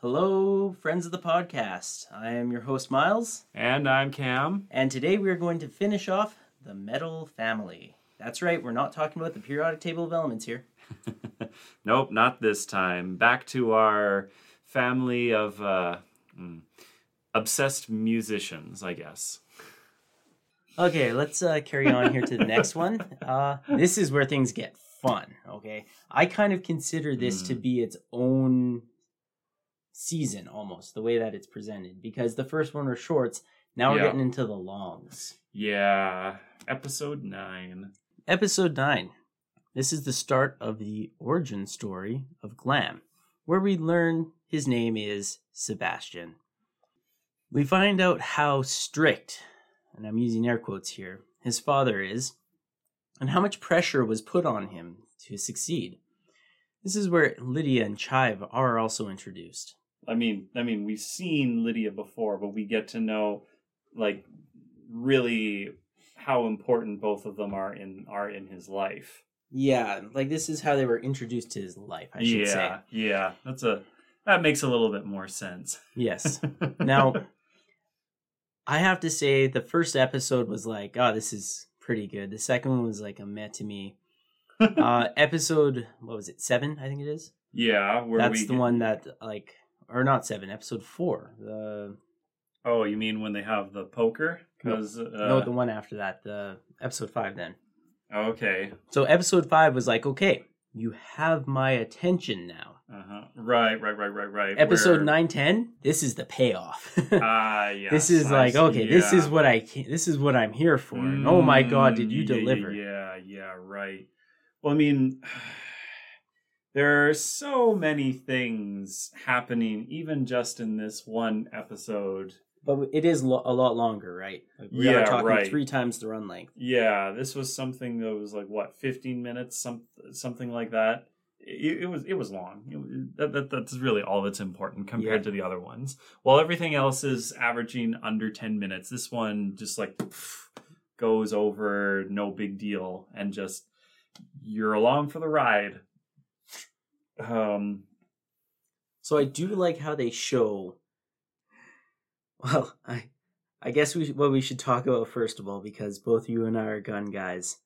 Hello, friends of the podcast. I am your host, Myles, And I'm Cam. and today we are going to finish off the metal family. That's right, we're not talking about the periodic table of elements here. Nope, not this time. Back to our family of uh, mm, obsessed musicians, I guess. Okay, let's uh, carry on here to the next one. Uh, this is where things get fun, okay? I kind of consider this to be its own season almost, the way that it's presented, because the first one were shorts. Now we're Yeah. getting into the longs. Yeah, episode 9. Episode 9. This is the start of the origin story of Glam, where we learn his name is Sebastian. We find out how strict, and I'm using air quotes here, his father is, and how much pressure was put on him to succeed. This is where Lydia and Chive are also introduced. I mean, I mean, we've seen Lydia before, but we get to know like really how important both of them are in are in his life. Yeah, like this is how they were introduced to his life, I should yeah, say. yeah. That's a that makes a little bit more sense. Yes. Now, I have to say the first episode was like, oh, this is pretty good. The second one was like a meh to me. Uh, episode what was it? Seven, I think it is. yeah, where That's the get- one that like, or not seven. Episode four. The Oh, you mean when they have the poker? Because uh, no, the one after that. The episode five. Then. okay, So episode five was like, okay, you have my attention now. uh huh, right, right, right, right, right. Episode where- nine, ten. This is the payoff. Ah, yes, this is I like see, okay this is what i ca- this is what i'm here for and oh my god did you Mm, yeah, yeah, deliver Yeah, yeah, right. Well, I mean, there are so many things happening, even just in this one episode. but it is lo- a lot longer right like we Yeah, are talking right. three times the run length Yeah, this was something that was like what, fifteen minutes, some something like that. It, it was it was long. It that, that that's really all that's important compared Yeah. to the other ones. While everything else is averaging under ten minutes, this one just like goes over, no big deal, and just you're along for the ride. Um, so i do like how they show well i i guess we what we should talk about first of all because both you and i are gun guys.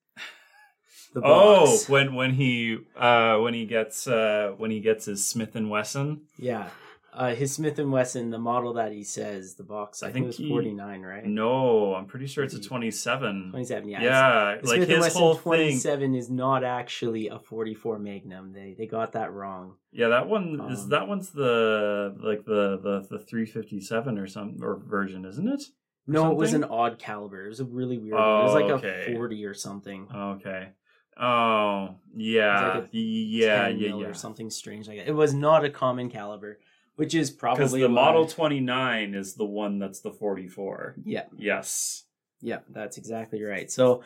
The oh, when when he uh when he gets uh when he gets his Smith and Wesson. yeah uh his smith and wesson the model that he says the box i, I think, think it was 49 right No, I'm pretty sure it's a 27. 27 yeah, Yeah, The like Smith and his Wesson whole 27 is not actually a 44 Magnum. They they got that wrong. Yeah, that one is Um, that one's the like the the the 357 or some or version, isn't it? No, it was an odd caliber. It was a really weird. one. It was Oh, like okay. a 40 or something. Okay. Oh, yeah. like yeah, yeah, yeah. or something strange like that. It was not a common caliber, which is probably Because the Model 29 is the one that's the 44. Yeah, Yes. yeah, that's exactly right. So,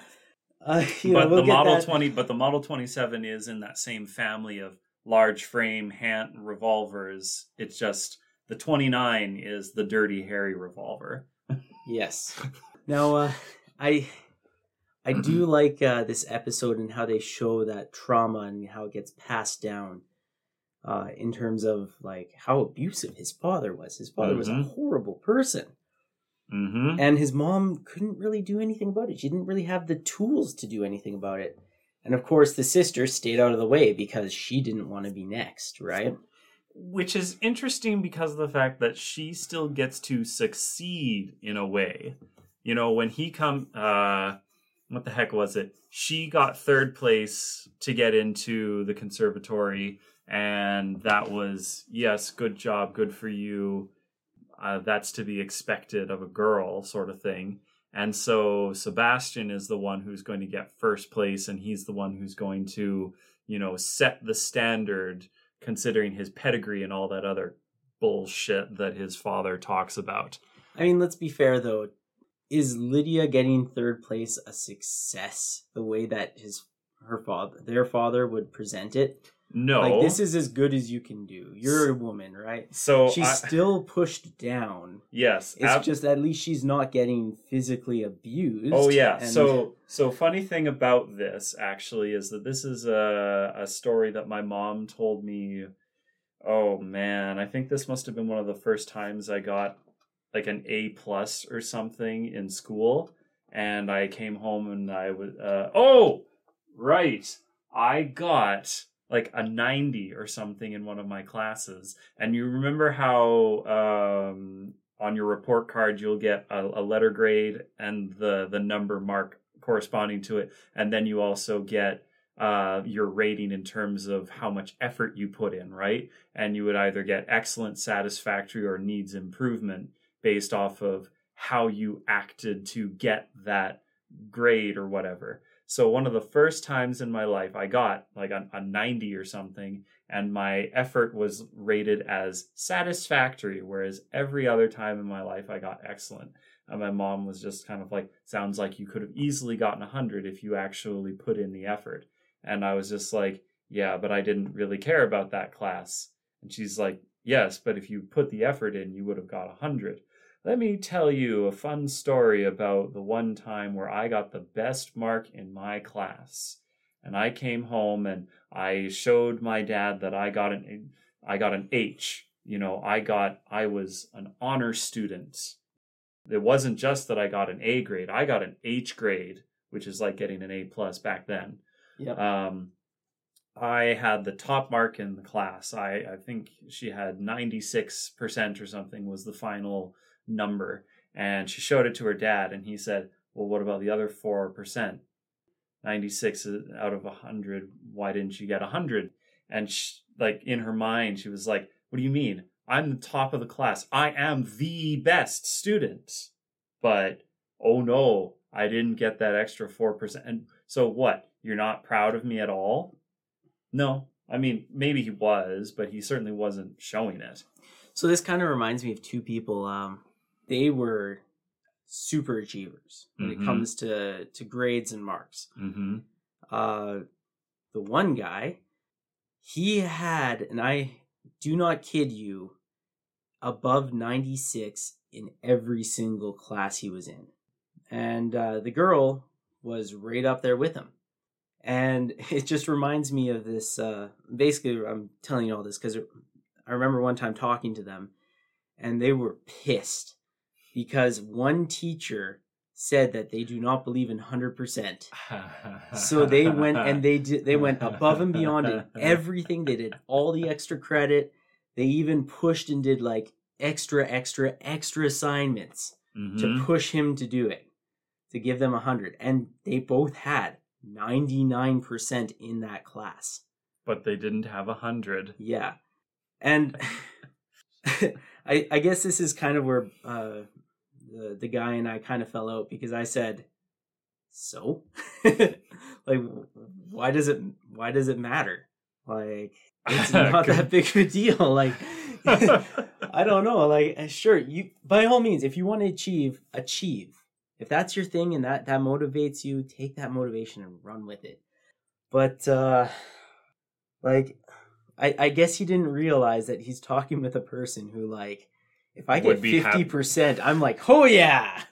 uh, you know, but we'll the Model that- 20 but the Model 27 is in that same family of large frame hand revolvers. It's just the 29 is the Dirty Harry revolver. Yes. Now, uh, I I do like uh, this episode and how they show that trauma and how it gets passed down. Uh, in terms of like how abusive his father was. His father was a Mhm. horrible person, Mhm. and his mom couldn't really do anything about it. She didn't really have the tools to do anything about it. And of course, the sister stayed out of the way because she didn't want to be next, right? which is interesting because of the fact that she still gets to succeed in a way. You know, when he come uh what the heck was it? She got third place to get into the conservatory and that was yes, good job, good for you. Uh, that's to be expected of a girl sort of thing. And so Sebastian is the one who's going to get first place and he's the one who's going to, you know, set the standard considering his pedigree and all that other bullshit that his father talks about. I mean, let's be fair though. Is Lydia getting third place a success the way that his her father their father would present it? No. Like this is as good as you can do. You're a woman, right? so She's I- still pushed down. yes. It's ab- just at least she's not getting physically abused. Oh yeah. and- So so funny thing about this actually is that this is a a story that my mom told me Oh man, I think this must have been one of the first times I got like an A plus or something in school, and I came home and I was uh, oh right, I got like a 90 or something in one of my classes. And you remember how um, on your report card you'll get a, a, letter grade and the the number mark corresponding to it, and then you also get uh, your rating in terms of how much effort you put in, right? And you would either get excellent, satisfactory, or needs improvement based off of how you acted to get that grade or whatever. So one of the first times in my life I got like a, a 90 or something, and my effort was rated as satisfactory, whereas every other time in my life I got excellent. And my mom was just kind of like, sounds like you could have easily gotten a 100 if you actually put in the effort. And I was just like, yeah, but I didn't really care about that class. And she's like, yes, but if you put the effort in, you would have got a 100. Let me tell you a fun story about the one time where I got the best mark in my class. And I came home and I showed my dad that I got an I got an H. You know, I got I was an honor student. It wasn't just that I got an A grade. I got an H grade, which is like getting an A plus back then. Yep. Um, I had the top mark in the class. I, I think she had 96% or something was the final number. And she showed it to her dad and he said well what about the other 4% 96 out of 100 why didn't you get 100 and she, like in her mind she was like what do you mean? I'm the top of the class. I am the best student. But oh no i didn't get that extra 4% and so what? You're not proud of me at all? No. I mean maybe he was but he certainly wasn't showing it. So this kind of reminds me of two people um, they were super achievers when mm-hmm. it comes to to grades and marks. Mm-hmm. Uh, the one guy, he had, and I do not kid you, above ninety six in every single class he was in, and uh, the girl was right up there with him. And it just reminds me of this. Uh, basically, I'm telling you all this because I remember one time talking to them, and they were pissed because one teacher said that they do not believe in 100%. so they went and they did they went above and beyond in everything. They did all the extra credit. They even pushed and did like extra extra extra assignments mm-hmm. to push him to do it. To give them 100 and they both had 99% in that class. But they didn't have 100. Yeah. And I, I guess this is kind of where uh, the the guy and I kind of fell out because I said, "So, like, why does it why does it matter? Like, it's not that big of a deal. Like, I don't know. Like, sure, you by all means, if you want to achieve, achieve. If that's your thing and that that motivates you, take that motivation and run with it. But uh like I, I guess he didn't realize that he's talking with a person who like if I get fifty percent, I'm like, oh yeah.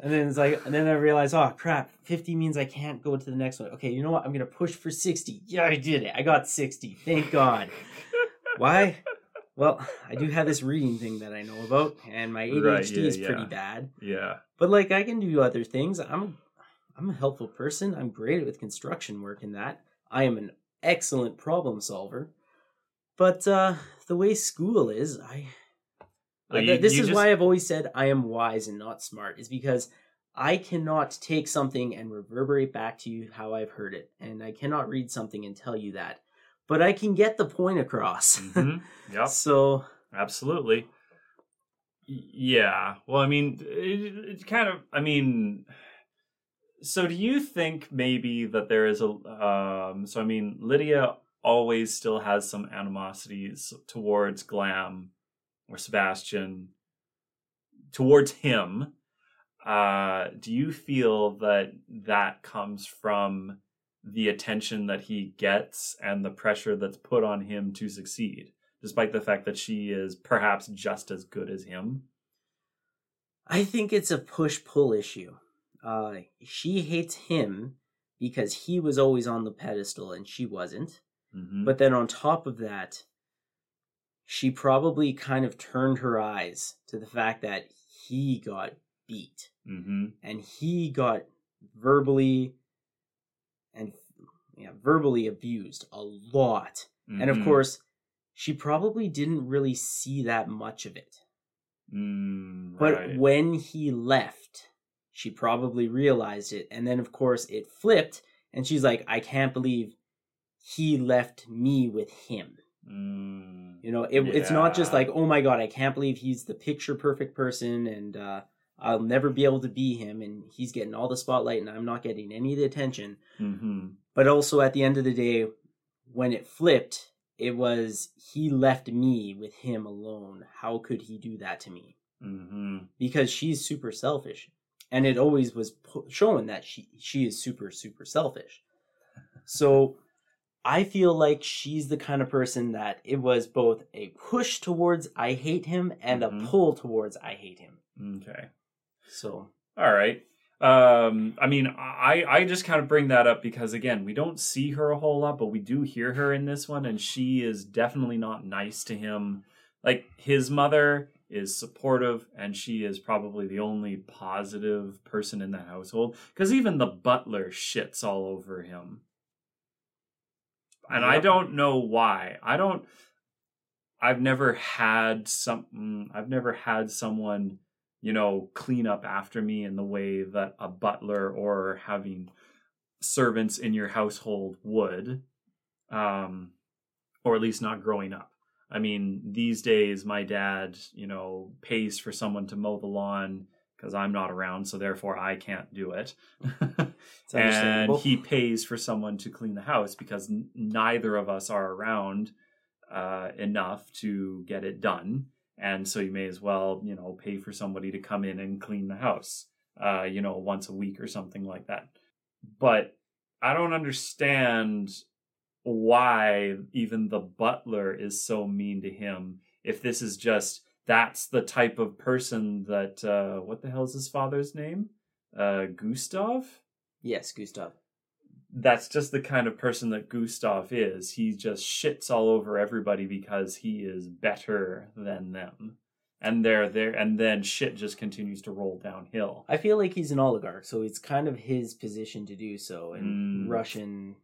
And then it's like, and then I realize, oh crap, fifty means I can't go to the next one. Okay, you know what? I'm gonna push for sixty. Yeah, I did it. I got sixty. Thank God. Why? Well, I do have this reading thing that I know about, and my ADHD right, yeah, is pretty yeah. bad. Yeah. But like, I can do other things. I'm, I'm a helpful person. I'm great with construction work and that. I am an excellent problem solver. But uh, the way school is, I you, this is just... why I've always said I am wise and not smart, is because I cannot take something and reverberate back to you how I've heard it, and I cannot read something and tell you that, but I can get the point across. mm-hmm. Yeah. so absolutely. Yeah. Well, I mean, it, it kind of. I mean, so do you think maybe that there is a? Um, so I mean, Lydia always still has some animosities towards Glam or Sebastian towards him, uh, do you feel that that comes from the attention that he gets and the pressure that's put on him to succeed, despite the fact that she is perhaps just as good as him? I think it's a push pull issue. Uh, she hates him because he was always on the pedestal and she wasn't. Mm-hmm. But then on top of that, she probably kind of turned her eyes to the fact that he got beat Mm-hmm. and he got verbally and yeah, verbally abused a lot. And of Mhm. course, she probably didn't really see that much of it. Mm, But right. when he left, she probably realized it. And then, of course, it flipped. And she's like, I can't believe he left me with him. Mm, You know, it, it's not just like, oh my God, I can't believe he's the picture perfect person and uh, I'll never be able to be him. And he's getting all the spotlight and I'm not getting any of the attention. mhm. But also at the end of the day, when it flipped, it was he left me with him alone. How could he do that to me? Mhm. because she's super selfish and it always was pu- shown that she she is super super selfish so i feel like she's the kind of person that it was both a push towards i hate him and Mhm. a pull towards i hate him Okay. so All right. Um, I mean, I I just kind of bring that up because again, we don't see her a whole lot, but we do hear her in this one, and she is definitely not nice to him. Like his mother is supportive, and she is probably the only positive person in the household. Because even the butler shits all over him, and I don't know why. I don't. I've never had some. I've never had someone you know, clean up after me in the way that a butler or having servants in your household would, um, or at least not growing up. I mean, these days, my dad, you know, pays for someone to mow the lawn because I'm not around, so therefore I can't do it. and he pays for someone to clean the house because n- neither of us are around uh, enough to get it done. And so you may as well you know pay for somebody to come in and clean the house uh, you know once a week or something like that. But i don't understand why even the butler is so mean to him if this is just that's the type of person that uh, what the hell is his father's name uh, gustav yes gustav that's just the kind of person that Gustav is. He just shits all over everybody because he is better than them. And they're there and then shit just continues to roll downhill. i feel like he's an oligarch so it's kind of his position to do so in Mm. russian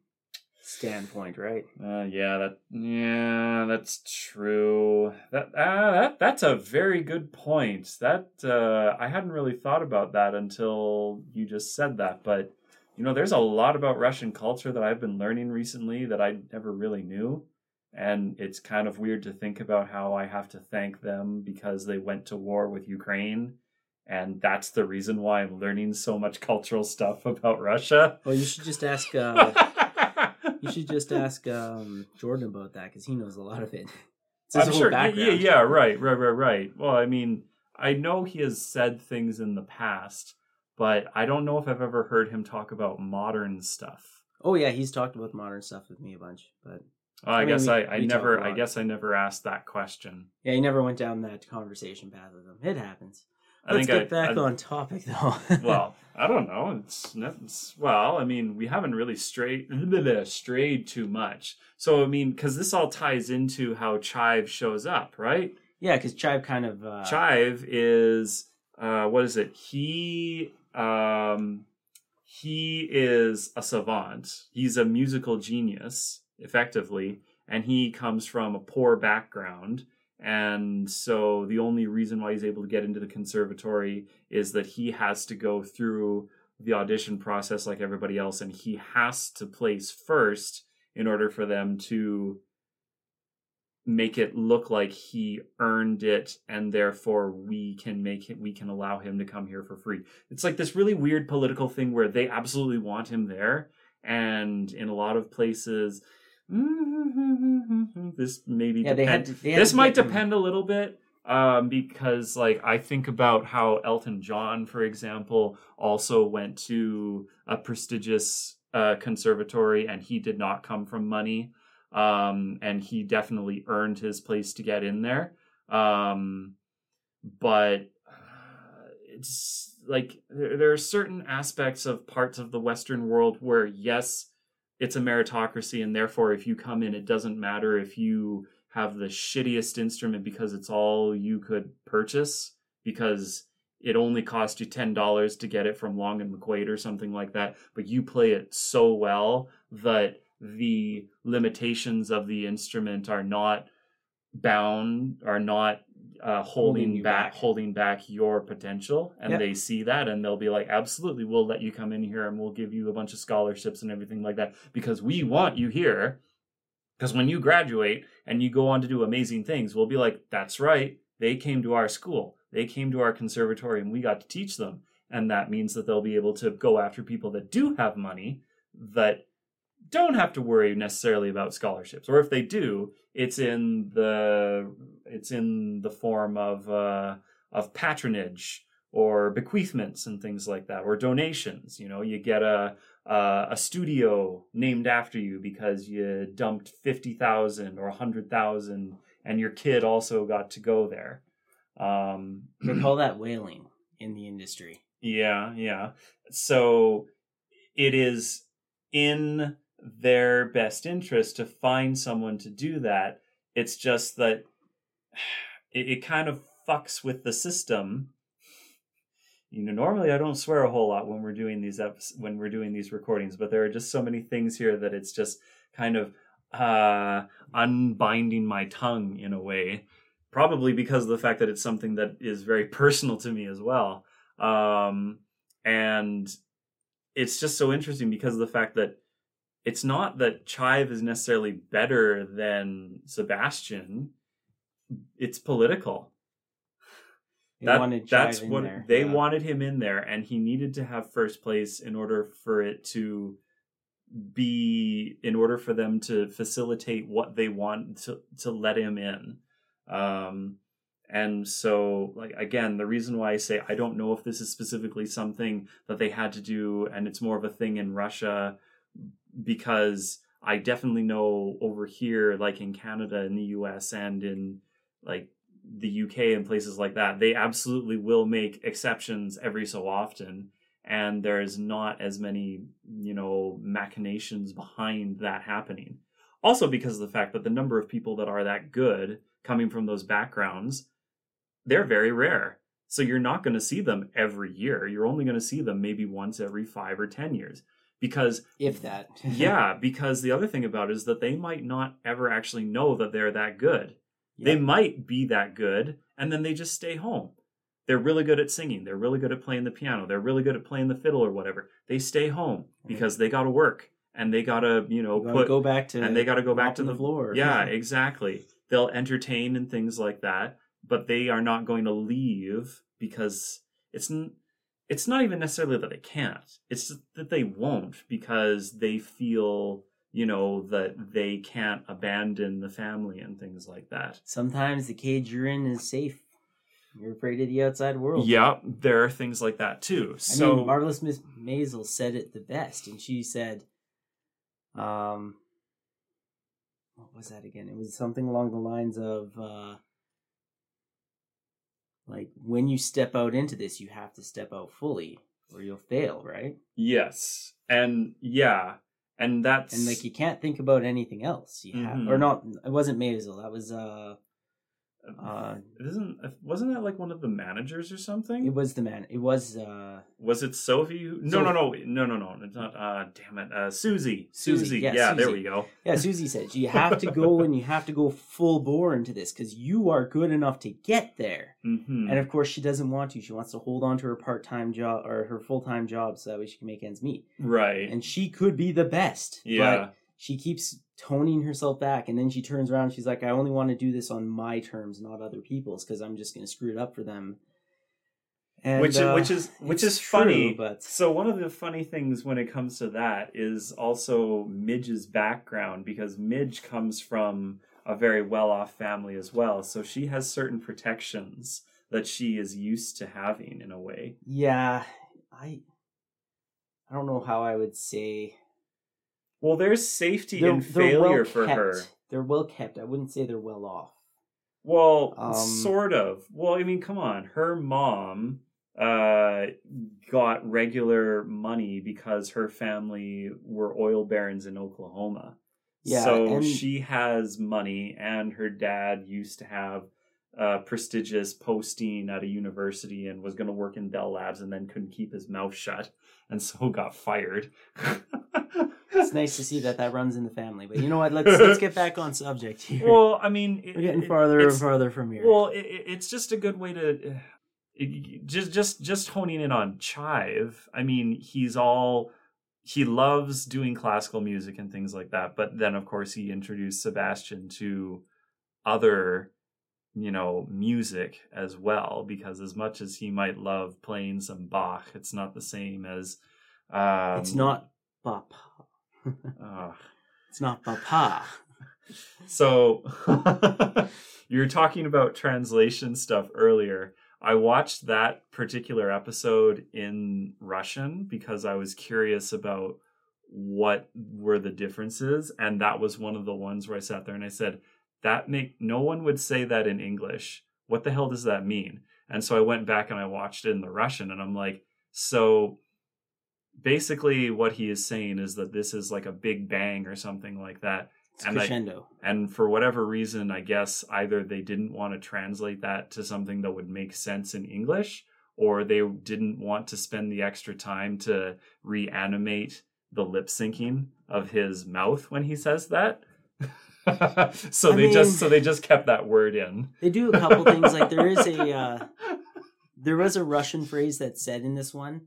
standpoint right Uh, yeah, that yeah, that's true. That uh, that that's a very good point. That uh, I hadn't really thought about that until you just said that. But you know, there's a lot about Russian culture that I've been learning recently that I never really knew, and it's kind of weird to think about how I have to thank them because they went to war with Ukraine. And that's the reason why I'm learning so much cultural stuff about Russia. well you should just ask uh You should just ask um, Jordan about that because he knows a lot of it. I'm sure. Yeah, yeah, yeah, right, right, right, right. Well, I mean, I know he has said things in the past, but I don't know if I've ever heard him talk about modern stuff. Oh yeah, he's talked about modern stuff with me a bunch, but Oh, I, I mean, guess we- I, I never, I guess I never asked that question. yeah, he never went down that conversation path with him. It happens. I Let's get I, back I- on topic though. well, I don't know. It's, it's well, I mean, we haven't really strayed strayed too much. So I mean, because this all ties into how Chive shows up, right? yeah, because Chive kind of uh, Chive is uh what is it? He um he is a savant. He's a musical genius, effectively, and he comes from a poor background. And so the only reason why he's able to get into the conservatory is that he has to go through the audition process like everybody else, and he has to place first in order for them to make it look like he earned it and therefore we can make it we can allow him to come here for free. It's like this really weird political thing where they absolutely want him there and in a lot of places this maybe yeah they had to, they had this might depend a little bit um, because like I think about how Elton John, for example, also went to a prestigious uh, conservatory and he did not come from money, um, and he definitely earned his place to get in there. Um, but uh, it's like there, there are certain aspects of parts of the Western world where yes, it's a meritocracy, and therefore, if you come in, it doesn't matter if you have the shittiest instrument because it's all you could purchase because it only cost you ten dollars to get it from Long and McQuaid or something like that, but you play it so well that the limitations of the instrument are not bound, are not uh, holding, Holding back, back. holding back your potential, and Yep. they see that, and they'll be like, "Absolutely, we'll let you come in here, and we'll give you a bunch of scholarships and everything like that because we want you here." Because when you graduate and you go on to do amazing things, we'll be like, "That's right, they came to our school, they came to our conservatory, and we got to teach them." And that means that they'll be able to go after people that do have money that don't have to worry necessarily about scholarships or if they do it's in the it's in the form of uh of patronage or bequeathments and things like that or donations you know you get a a, a studio named after you because you dumped 50,000 or a 100,000 and your kid also got to go there um They call that whaling in the industry. yeah, yeah. So it is in their best interest to find someone to do that. It's just that it, it kind of fucks with the system. You know, normally I don't swear a whole lot when we're doing these when we're doing these recordings, but there are just so many things here that it's just kind of uh unbinding my tongue in a way probably because of the fact that it's something that is very personal to me as well um and it's just so interesting because of the fact that it's not that chive is necessarily better than sebastian it's political They that, wanted that's what there. they Yeah. wanted him in there and he needed to have first place in order for it to be in order for them to facilitate what they want to to let him in um and so like again the reason why i say i don't know if this is specifically something that they had to do and it's more of a thing in russia because i definitely know over here like in canada in the us and in like the uk and places like that they absolutely will make exceptions every so often. And there's not as many you know machinations behind that happening. Also because of the fact that the number of people that are that good coming from those backgrounds they're very rare. So you're not going to see them every year. You're only going to see them maybe once every 5 or 10 years. Because if that. yeah because the other thing about it is that they might not ever actually know that they're that good they might be that good and then they just stay home. They're really good at singing. They're really good at playing the piano. They're really good at playing the fiddle or whatever. They stay home because they got to work and they got to you know put go back to and they got to go back to the, the floor. yeah exactly. They'll entertain and things like that but they are not going to leave because it's it's not even necessarily that they can't. It's that they won't because they feel you know that they can't abandon the family and things like that Sometimes the cage you're in is safe. You're afraid of the outside world. yeah there are things like that too I so mean, Marvelous Miss Maisel said it the best, and she said, um, what was that again? It was something along the lines of, uh, like, when you step out into this, you have to step out fully, or you'll fail, right? yes and yeah and that's And like, you can't think about anything else. You have, Mhm. or not. It wasn't Maisel. That was uh, uh, it isn't wasn't that like one of the managers or something it was the man. It was uh, Was it Sophie? Who... No, no, no, no, no, no. It's not. Uh, damn it, uh, Susie. Susie, Susie. yeah, Yeah, there we go. Yeah, Susie says you have to go and you have to go full bore into this because you are good enough to get there. hmm And of course, she doesn't want to. She wants to hold on to her part time job or her full time job so that way she can make ends meet. Right. And she could be the best. yeah. But she keeps toning herself back and then she turns around and she's like, I only want to do this on my terms, not other people's, because I'm just going to screw it up for them. And, which uh, which is which is funny. true, but So one of the funny things when it comes to that is also Midge's background because Midge comes from a very well-off family as well. So she has certain protections that she is used to having in a way. yeah, I I don't know how I would say Well, there's safety they're, in failure well for kept. her. They're well kept. I wouldn't say they're well off. Well, Um, sort of. Well, I mean, come on. Her mom uh got regular money because her family were oil barons in Oklahoma. Yeah, so and- she has money, and her dad used to have a prestigious posting at a university and was going to work in Bell Labs, and then couldn't keep his mouth shut, and so got fired. It's nice to see that that runs in the family. But you know what? Let's let's get back on subject here. well, I mean, it- We're getting farther and farther from here. Well, it, it- it's just a good way to it- just just just honing in on Chive. I mean, he's all he loves doing classical music and things like that. But then, of course, he introduced Sebastian to other, you know, music as well. Because as much as he might love playing some Bach, it's not the same as. Um, it's not papa. Uh, It's not papa. So you were talking about translation stuff earlier. I watched that particular episode in Russian because I was curious about what were the differences and that was one of the ones where I sat there and I said that make no one would say that in English. What the hell does that mean? And so I went back and I watched it in the Russian and I'm like so basically what he is saying is that this is like a big bang or something like that It's And I- crescendo. and for whatever reason i guess either they didn't want to translate that to something that would make sense in english or they didn't want to spend the extra time to reanimate the lip syncing of his mouth when he says that so I they just so they just kept that word in They do a couple things. Like there is a uh, there was a Russian phrase that's said in this one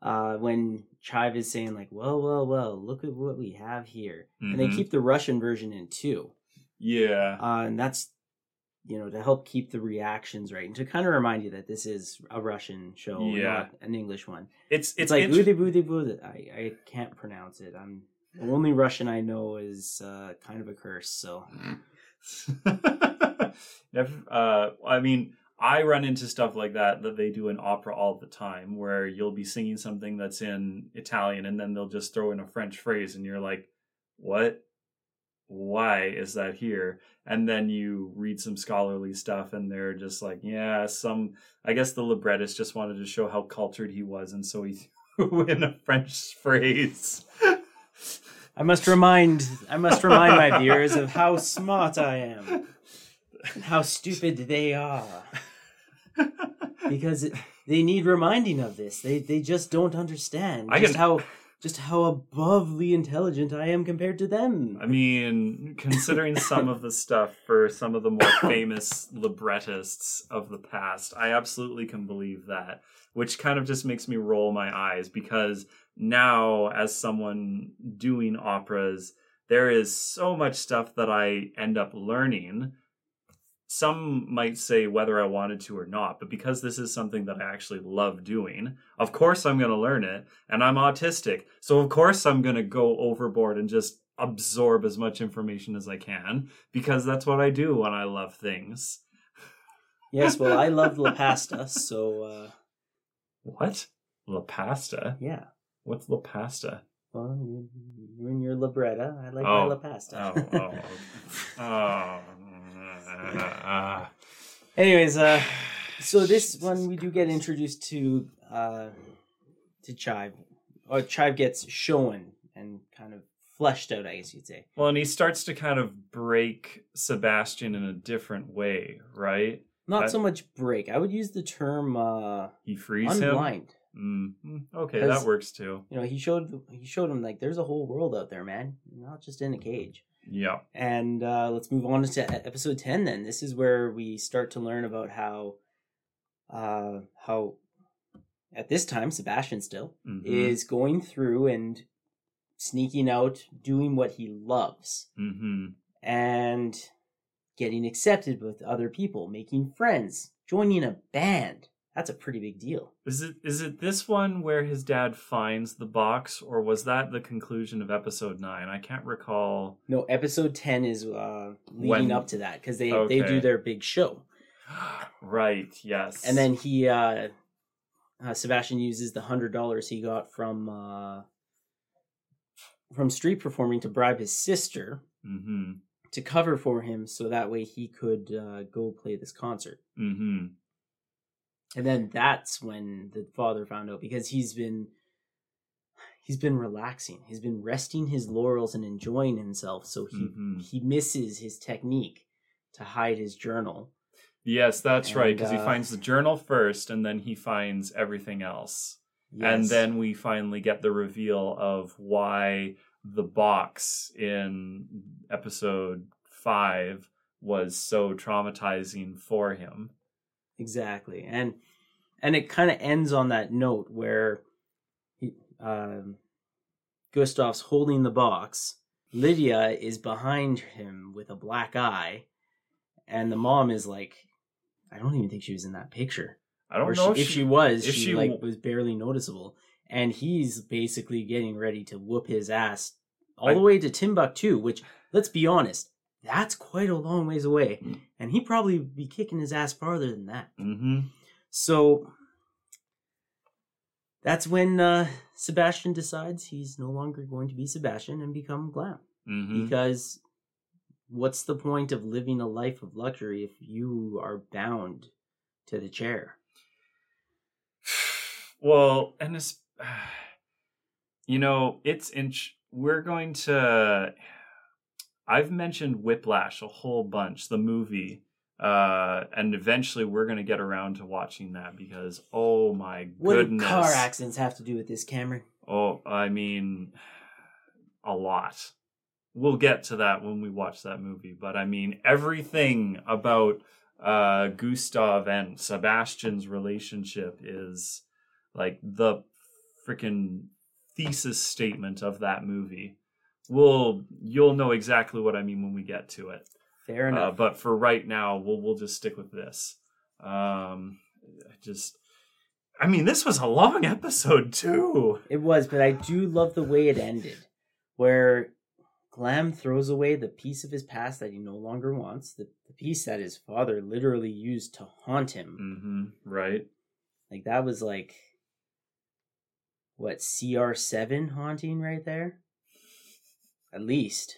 uh, when Chive is saying like, "Well, well, well, look at what we have here," and they Mhm. keep the Russian version in too, yeah uh, and that's you know to help keep the reactions right and to kind of remind you that this is a Russian show, Yeah. not an English one. it's It's, it's, like int- "Ude bude bude." I I can't pronounce it. I'm the only Russian I know is uh, kind of a curse. So Never, uh, I mean, I run into stuff like that that they do in opera all the time, where you'll be singing something that's in Italian, and then they'll just throw in a French phrase, and you're like, "What? Why is that here?" And then you read some scholarly stuff, and they're just like, "Yeah, some." I guess the librettist just wanted to show how cultured he was, and so he threw in a French phrase. I must remind I must remind my viewers of how smart I am, how stupid they are, because it, they need reminding of this. They they just don't understand I just can- how just how abovely intelligent I am compared to them. I mean, considering some of the stuff for some of the more famous librettists of the past, I absolutely can believe that, which kind of just makes me roll my eyes because now, as someone doing operas, there is so much stuff that I end up learning. Some might say whether I wanted to or not, but because this is something that I actually love doing, of course I'm going to learn it. And I'm autistic. So, of course, I'm going to go overboard and just absorb as much information as I can because that's what I do when I love things. Yes, well, I love La Pasta, so uh, What? La pasta? yeah. What's la pasta? Well, you, you're in your libretta. I like Oh. my La Pasta. Oh, oh, oh. oh. Anyways, uh, so this one we do get introduced to uh, to Chive, or Chive gets shown and kind of fleshed out, I guess you'd say. well, and he starts to kind of break Sebastian in a different way, right? Not That- so much break. I would use the term uh, He frees him. unblind. Mm, mm, okay, that works too. You know, he showed he showed him like there's a whole world out there, man. You're not just in a cage. Yeah. And uh, let's move on to episode ten. Then this is where we start to learn about how, uh, how, at this time Sebastian still Mhm. is going through and sneaking out, doing what he loves, Mm-hmm. and getting accepted with other people, making friends, joining a band. That's a pretty big deal. Is it is it this one where his dad finds the box, or was that the conclusion of episode nine? I can't recall. No, episode ten is uh, leading When- up to that because they they do their big show, right. Yes. and then he uh, uh, Sebastian uses the hundred dollars he got from uh, from street performing to bribe his sister Mm-hmm. to cover for him, so that way he could uh, go play this concert. Mm-hmm. And then that's when the father found out because he's been he's been relaxing. He's been resting his laurels and enjoying himself. So he Mhm. he misses his technique to hide his journal. Yes, that's right. And, Because he uh, finds the journal first, and then he finds everything else. And then we finally get the reveal of why the box in episode five was so traumatizing for him. Exactly, and and it kind of ends on that note where he, um, Gustav's holding the box. Lydia is behind him with a black eye, and the mom is like, I don't even think she was in that picture. I don't or know she, if she was, if she, she like w- was barely noticeable, and he's basically getting ready to whoop his ass all Like- the way to Timbuktu. Which, let's be honest, that's quite a long ways away, Mm. and he'd probably be kicking his ass farther than that. hmm So that's when uh, Sebastian decides he's no longer going to be Sebastian and become Glam. hmm Because what's the point of living a life of luxury if you are bound to the chair? Well, and it's you know, it's in. We're going to. I've mentioned Whiplash a whole bunch, the movie, uh, and eventually we're going to get around to watching that because oh my What goodness, do car accidents have to do with this, Cameron? oh, I mean, a lot. We'll get to that when we watch that movie, but I mean everything about uh Gustav and Sebastian's relationship is like the freaking thesis statement of that movie. We'll you'll know exactly what I mean when we get to it. Fair Uh, enough. but for right now, we'll we'll just stick with this. Um, I just, I mean, this was a long episode too. it was, but I do love the way it ended, where Glam throws away the piece of his past that he no longer wants, the, the piece that his father literally used to haunt him. Mm-hmm. Right. Like that was like what CR seven haunting right there. At least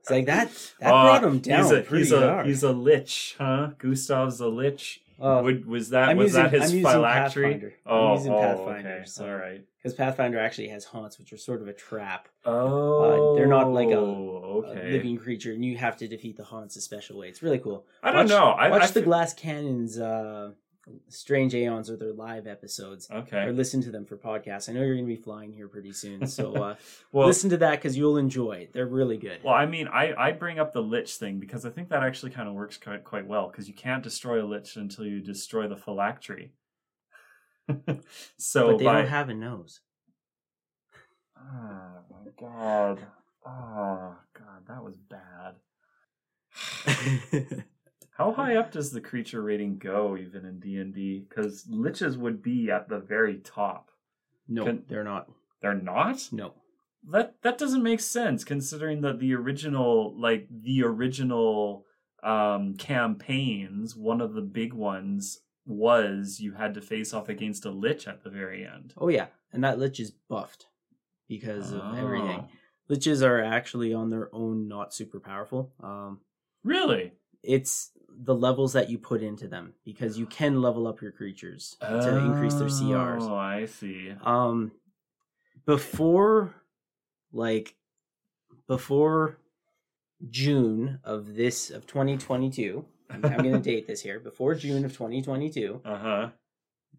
it's like that. That Uh, brought him down He's a pretty he's a hard. he's a lich, huh? Gustav's a lich. Oh, Would, was that I'm was using- that his I'm using phylactery? Pathfinder. I'm Oh, using oh, Pathfinder, okay. so- All right. because Pathfinder actually has haunts, which are sort of a trap. Oh, they're not like a- okay. a living creature, and you have to defeat the haunts a special way. It's really cool. I don't Watch- know. I, watch I the fe- Glass Cannons, uh, Strange Aeons, or their live episodes, Okay. or listen to them for podcasts. I know you're going to be flying here pretty soon, so uh, Well, listen to that because you'll enjoy it. They're really good. Well, I mean, I, I bring up the lich thing because I think that actually kind of works quite, quite well because you can't destroy a lich until you destroy the phylactery. so but they by don't have a nose. oh my god, oh god, that was bad. How high up does the creature rating go even in D and D? Because liches would be at the very top. no, Can- they're not. They're not. No. that that doesn't make sense considering that the original like the original um campaigns one of the big ones was you had to face off against a lich at the very end Oh yeah, and that lich is buffed because of everything. Oh. Liches are actually on their own not super powerful. Um, really it's the levels that you put into them because you can level up your creatures to increase their CRs. oh i see Um, before, like, before June of this of 2022, I'm, I'm going to date this here. Before June of 2022, uh-huh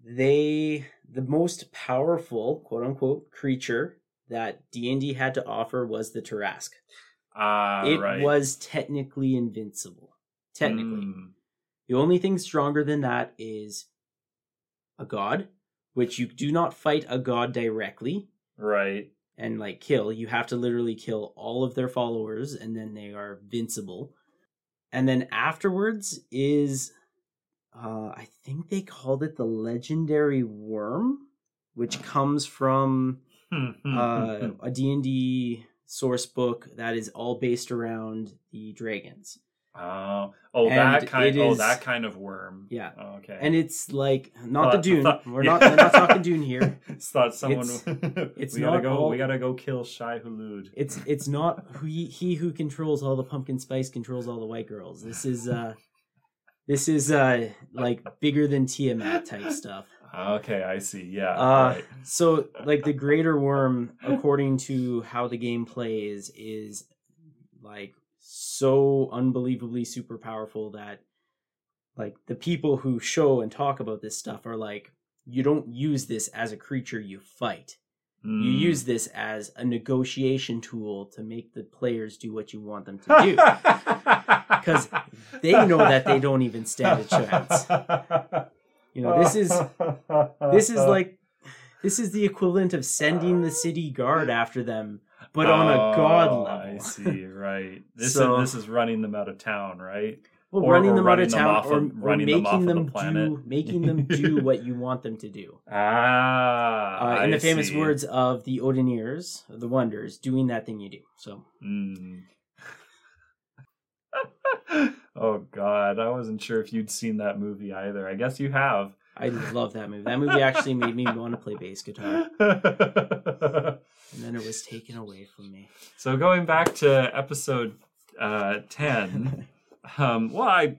they the most powerful quote unquote creature that D&D had to offer was the Tarrasque. ah it right was technically invincible. Technically. Mm, The only thing stronger than that is a god, which you do not fight a god directly right and like kill. You have to literally kill all of their followers and then they are invincible. And then afterwards is uh I think they called it the legendary worm, which comes from uh a D&D source book that is all based around the dragons. Oh oh and that kind it oh that kind of worm Yeah. Oh, okay And it's like not the Dune. thought- we're not we're not talking Dune here. thought someone. It's- it's we gotta not go. all- We gotta go kill Shai Hulud. It's it's not he, he who controls all the pumpkin spice controls all the white girls. This is uh this is uh like bigger than Tiamat type stuff. Okay, I see. Yeah. Uh, right. So, like the greater worm, according to how the game plays, is like so unbelievably super powerful that like the people who show and talk about this stuff are like, you don't use this as a creature you fight. You Mm. use this as a negotiation tool to make the players do what you want them to do. because they know that they don't even stand a chance. You know, this is this is like this is the equivalent of sending the city guard after them, but on a god Oh, level. I see. Right. This So- is this is running them out of town, right? Well, Or- running or them out running of town, or, of- or running them off making of the them do planet. making them do what you want them to do. Ah. Uh, in I the famous see. words of the Oneders, the Wonders, doing that thing you do. So Mm. oh God, I wasn't sure if you'd seen that movie either. I guess you have. I love that movie. That movie actually made me want to play bass guitar, and then it was taken away from me. so going back to episode uh, ten, um, well, I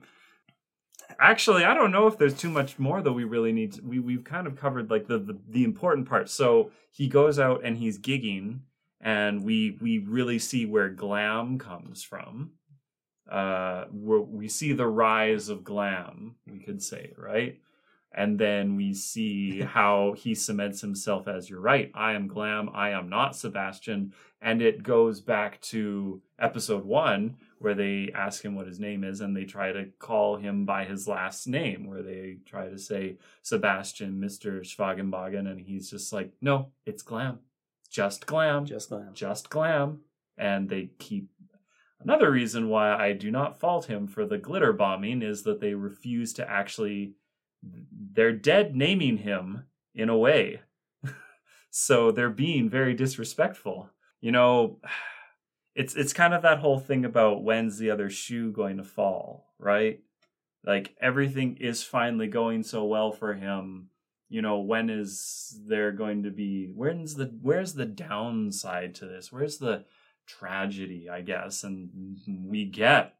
actually I don't know if there's too much more that we really need. To, we we've kind of covered like the, the the important parts. So he goes out and he's gigging, and we we really see where glam comes from. Uh, we see the rise of glam, we could say, right? And then we see how he cements himself as you're right. I am glam. I am not Sebastian. And it goes back to episode one, where they ask him what his name is, and they try to call him by his last name, where they try to say Sebastian, Mr. Schwagenbogen, and he's just like, no, it's glam. Just glam. Just glam. Just glam. And they keep. Another reason why I do not fault him for the glitter bombing is that they refuse to actually. They're dead naming him in a way. so they're being very disrespectful. You know, it's it's kind of that whole thing about when's the other shoe going to fall, right? Like everything is finally going so well for him. You know, when is there going to be when's the where's the downside to this? Where's the tragedy, I guess? And we get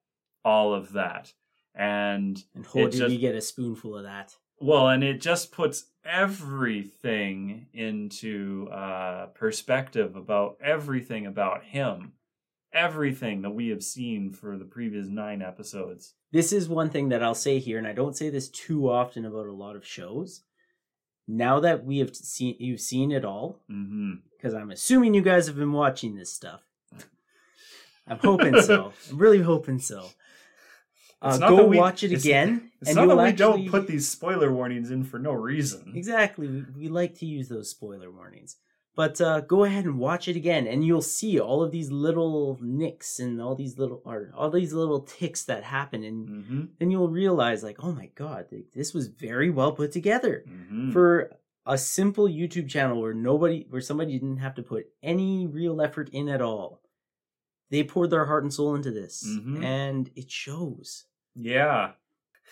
all of that. And And It did just- we get a spoonful of that? well, and it just puts everything into uh, perspective about everything about him, everything that we have seen for the previous nine episodes. This is one thing that I'll say here, and I don't say this too often about a lot of shows. Now that we have seen you've seen it all, because I'm assuming you guys have been watching this stuff. I'm hoping so. I'm really hoping so. Uh, go we- watch it it's- again, It's and not that we actually don't put these spoiler warnings in for no reason. exactly. We, we like to use those spoiler warnings, but uh, go ahead and watch it again, and you'll see all of these little nicks and all these little or all these little ticks that happen, and hmm then you'll realize, like, oh my god, this was very well put together hmm for a simple YouTube channel where nobody, where somebody didn't have to put any real effort in at all. They poured their heart and soul into this, Mhm. and it shows. Yeah.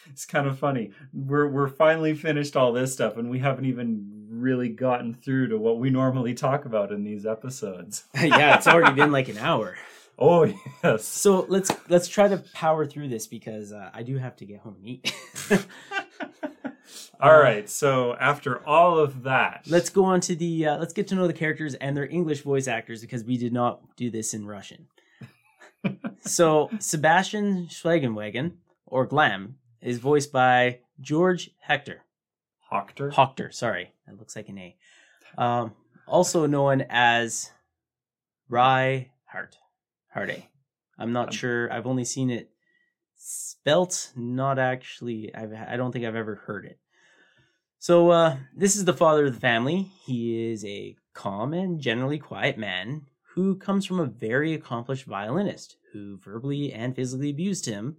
It's kind of funny. We're we're finally finished all this stuff and we haven't even really gotten through to what we normally talk about in these episodes. yeah, it's already been like an hour. Oh yes. So let's let's try to power through this because uh, I do have to get home and eat. all right. So after all of that, let's go on to the uh, let's get to know the characters and their English voice actors because we did not do this in Russian. so Sebastian Schwegenwagen or Glam is voiced by George Hector. Hoctor. Hoctor, sorry, that looks like an A. Um, also known as Rye Hart. Hardy. I'm not Um, sure. I've only seen it spelt, not actually. I've, I don't think I've ever heard it. So, uh, this is the father of the family. He is a calm and generally quiet man who comes from a very accomplished violinist who verbally and physically abused him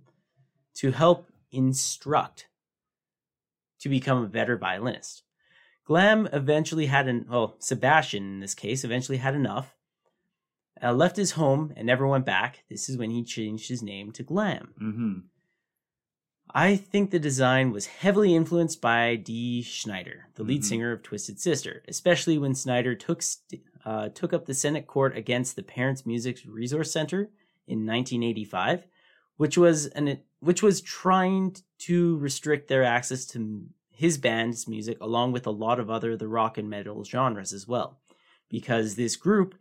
to help instruct to become a better violinist. Glam eventually had an well, Sebastian in this case eventually had enough, uh, left his home and never went back. This is when he changed his name to Glam. Mm-hmm. I think the design was heavily influenced by Dee Snider, the lead Mhm. singer of Twisted Sister, especially when Snider took st- uh, took up the Senate court against the Parents Music Resource Center in 1985, which was an which was trying to restrict their access to his band's music along with a lot of other the rock and metal genres as well, because this group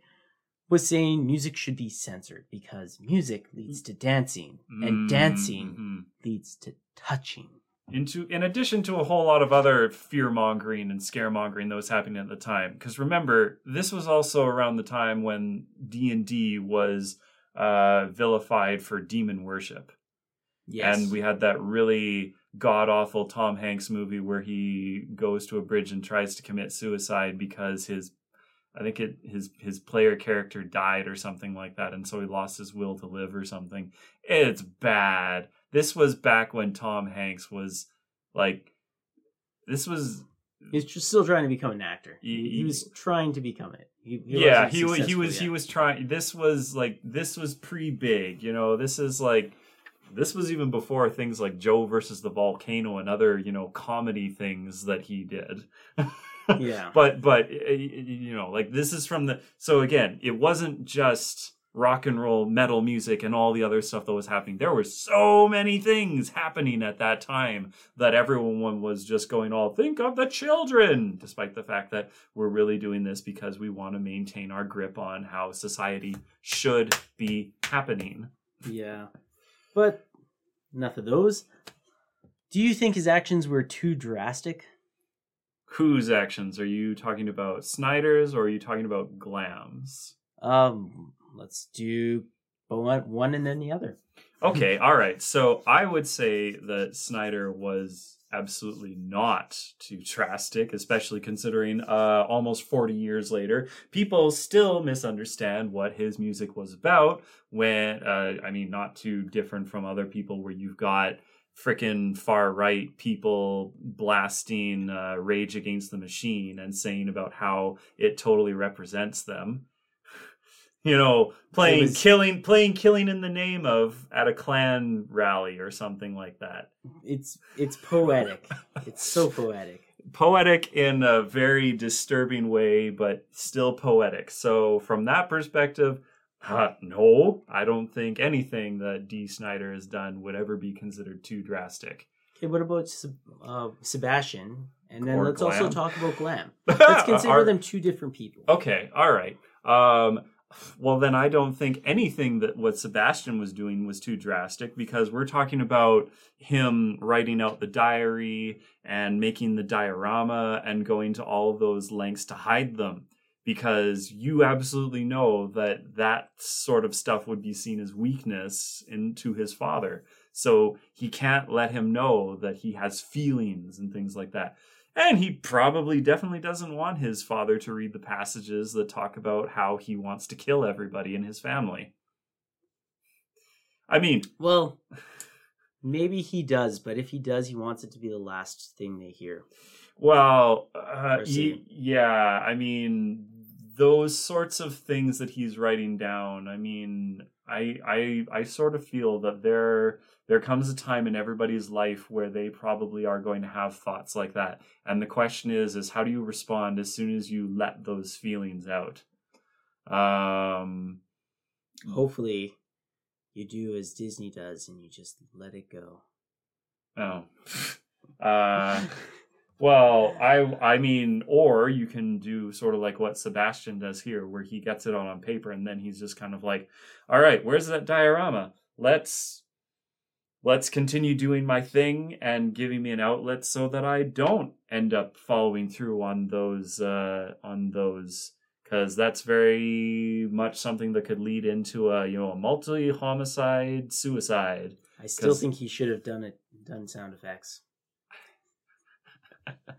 was saying music should be censored because music leads to dancing and dancing Mhm. leads to touching. into in addition to a whole lot of other fear mongering and scaremongering that was happening at the time because remember this was also around the time when d&d was uh, vilified for demon worship Yes. and we had that really god awful tom hanks movie where he goes to a bridge and tries to commit suicide because his i think it his his player character died or something like that and so he lost his will to live or something it's bad this was back when tom hanks was like this was He's just still trying to become an actor. He- He, was trying to become it. He, he yeah he was he was he was trying this was like this was pre big you know this is like this was even before things like joe versus the volcano and other you know comedy things that he did Yeah. but but you know like this is from the so again it wasn't just rock and roll metal music and all the other stuff that was happening there were so many things happening at that time that everyone was just going all think of the children despite the fact that we're really doing this because we want to maintain our grip on how society should be happening Yeah. But enough of those. Do you think his actions were too drastic? whose actions are you talking about snider's or are you talking about glam's Um, let's do one, one and then the other. Okay, all right. So I would say that Snider was absolutely not too drastic, especially considering uh, almost 40 years later, people still misunderstand what his music was about. When, uh, I mean, not too different from other people where you've got frickin' far right people blasting uh, Rage Against the Machine and saying about how it totally represents them. You know, playing was- killing, playing killing in the name of at a Klan rally or something like that. It's it's poetic. it's so poetic. Poetic in a very disturbing way, but still poetic. So from that perspective, uh, no, I don't think anything that Dee Snider has done would ever be considered too drastic. Okay, what about uh, Sebastian? And then Or let's also talk about Glam. Let's consider Are- them two different people. Okay, all right. Um, well, then I don't think anything that what Sebastian was doing was too drastic because we're talking about him writing out the diary and making the diorama and going to all those lengths to hide them because you absolutely know that that sort of stuff would be seen as weakness into his father. So he can't let him know that he has feelings and things like that. And he probably definitely doesn't want his father to read the passages that talk about how he wants to kill everybody in his family. I mean, Well, maybe he does, but if he does, he wants it to be the last thing they hear. well, uh, yeah, I mean, those sorts of things that he's writing down. I mean, I, I, I sort of feel that there, there comes a time in everybody's life where they probably are going to have thoughts like that, and the question is, is how do you respond as soon as you let those feelings out? Um, Hopefully, you do as Disney does and you just let it go. Oh. Uh well, I I mean or you can do sort of like what Sebastian does here where he gets it out on paper and then he's just kind of like, "All right, where's that diorama? Let's let's continue doing my thing and giving me an outlet so that I don't end up following through on those uh on those cuz that's very much something that could lead into a, you know, a multi-homicide suicide. I still think he should have done it, done sound effects.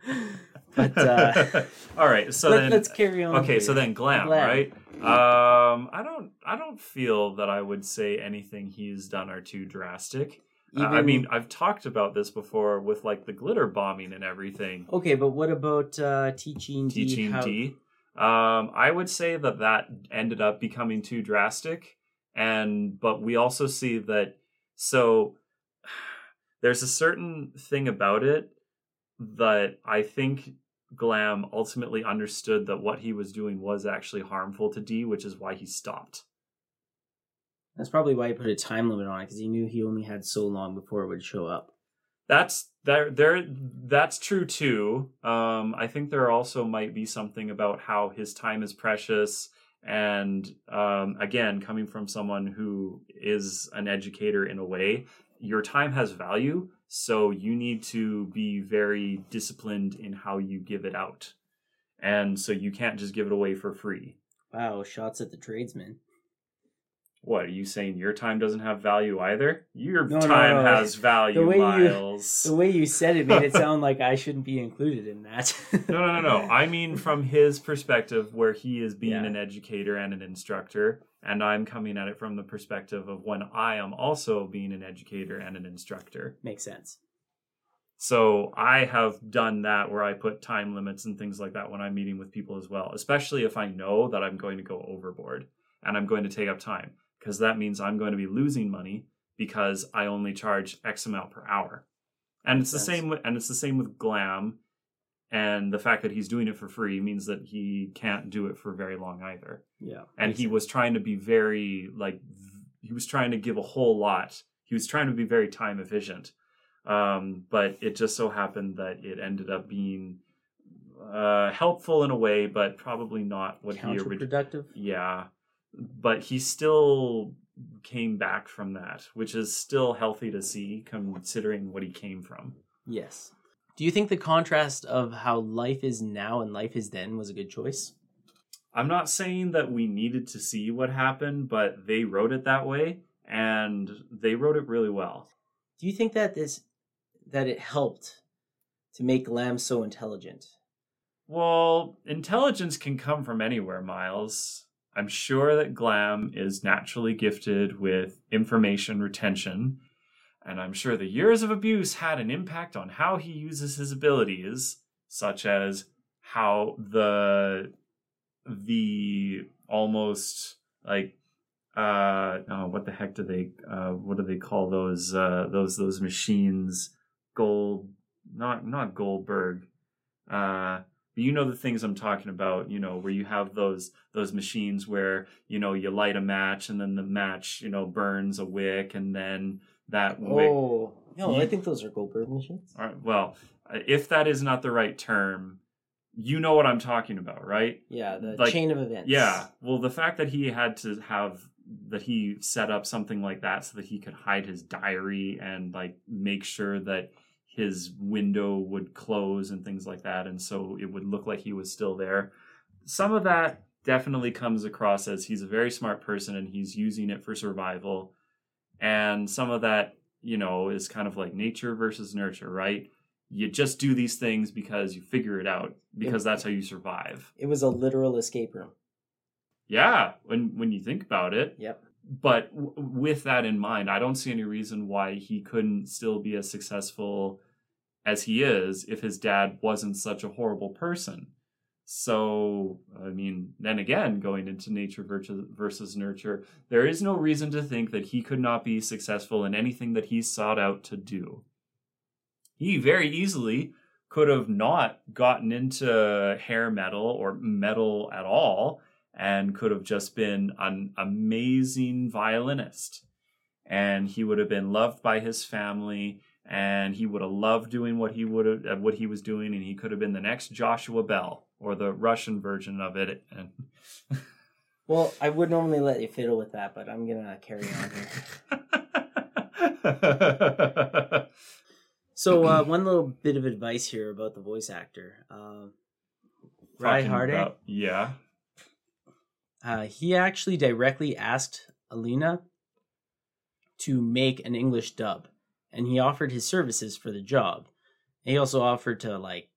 but uh, all right so let, then us carry on. okay so then glam, Glam. right? Um i don't i don't feel that i would say anything he's done are too drastic. Uh, i mean i've talked about this before with like the glitter bombing and everything. Okay, but what about uh, teaching D teaching how- d um i would say that that ended up becoming too drastic and but we also see that so there's a certain thing about it that i think glam ultimately understood that what he was doing was actually harmful to d which is why he stopped That's probably why he put a time limit on it because he knew he only had so long before it would show up. that's there there that's true too um i think there also might be something about how his time is precious and um again coming from someone who is an educator in a way your time has value so you need to be very disciplined in how you give it out and so you can't just give it away for free Wow, shots at the tradesman. What are you saying your time doesn't have value either your No, no, time no. has value The way you- miles The way you said it made it sound like I shouldn't be included in that. no, no, no, no. I mean, from his perspective, where he is being Yeah. an educator and an instructor, and I'm coming at it from the perspective of when I am also being an educator and an instructor. Makes sense. So I have done that where I put time limits and things like that when I'm meeting with people as well, especially if I know that I'm going to go overboard and I'm going to take up time, because that means I'm going to be losing money because I only charge X amount per hour. And it's the same with, and it's the same with Glam and the fact that he's doing it for free means that he can't do it for very long either. Yeah. And he sense. was trying to be very like v- he was trying to give a whole lot. He was trying to be very time efficient. Um, but it just so happened that it ended up being uh, helpful in a way, but probably not what he originally. Yeah, but he still came back from that, which is still healthy to see considering what he came from. Yes. Do you think the contrast of how life is now and life is then was a good choice? I'm not saying that we needed to see what happened, but they wrote it that way and they wrote it really well. Do you think that this that it helped to make Glam so intelligent? Well, intelligence can come from anywhere, Miles. I'm sure that Glam is naturally gifted with information retention, and I'm sure the years of abuse had an impact on how he uses his abilities, such as how the the almost like uh oh what the heck do they uh what do they call those uh those those machines? Gold not not goldberg uh but you know the things i'm talking about you know where you have those those machines where you know you light a match and then the match you know burns a wick and then that wick Oh, no, I think those are Goldberg machines. all right, well if that is not the right term you know what i'm talking about right Yeah, the Like, chain of events. yeah. Well, the fact that he had to have that he set up something like that so that he could hide his diary and like make sure that his window would close and things like that and so it would look like he was still there. Some of that definitely comes across as he's a very smart person and he's using it for survival. And some of that, you know, is kind of like nature versus nurture, right? You just do these things because you figure it out because that's how you survive. It was a literal escape room. Yeah, when when you think about it. Yep. But w- with that in mind, I don't see any reason why he couldn't still be as successful as he is if his dad wasn't such a horrible person. So, I mean, then again, going into nature versus, versus nurture, there is no reason to think that he could not be successful in anything that he sought out to do. He very easily could have not gotten into hair metal or metal at all and could have just been an amazing violinist. And he would have been loved by his family and he would have loved doing what he would have what he was doing and he could have been the next Joshua Bell or the Russian version of it and Well, I would normally let you fiddle with that, but I'm gonna carry on here. So, uh, one little bit of advice here about the voice actor, uh, Harding. about- yeah. Uh, he actually directly asked Alina to make an English dub, and he offered his services for the job. He also offered to like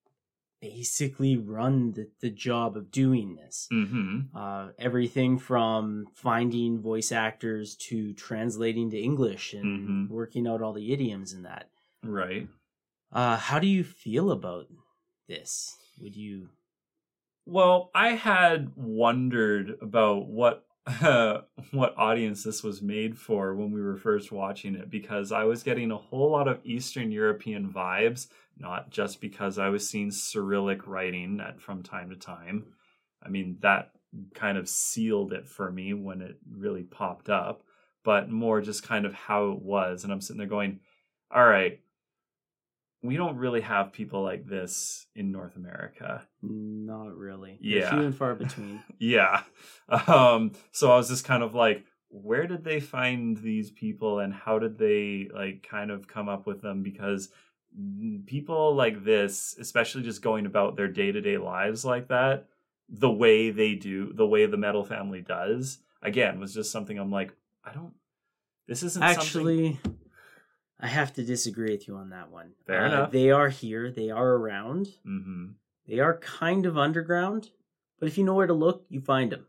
basically run the, the job of doing this. Mm-hmm. Uh, everything from finding voice actors to translating to English and Mhm. working out all the idioms and that. Right. Uh, how do you feel about this? Would you? Well, I had wondered about what uh, what audience this was made for when we were first watching it because I was getting a whole lot of Eastern European vibes, not just because I was seeing Cyrillic writing at, from time to time. I mean, that kind of sealed it for me when it really popped up, but more just kind of how it was. And I'm sitting there going, all right, we don't really have people like this in North America. Not really. They're Yeah. few and far between. Yeah. Um, so I was just kind of like, where did they find these people and how did they like kind of come up with them? Because people like this, especially just going about their day to day lives like that, the way they do, the way the metal family does, again, was just something I'm like, I don't. This isn't something. I have to disagree with you on that one. Fair Uh, enough. They are here. They are around. hmm They are kind of underground, but if you know where to look, you find them.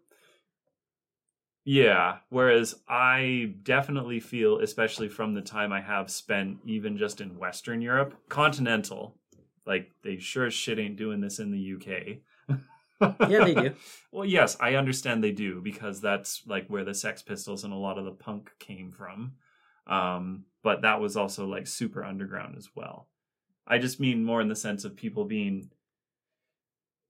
Yeah. Whereas I definitely feel, especially from the time I have spent even just in Western Europe, continental, like they sure as shit ain't doing this in the UK. Yeah, they do. well, yes, I understand they do because that's like where the Sex Pistols and a lot of the punk came from. Um, but that was also like super underground as well. I just mean more in the sense of people being.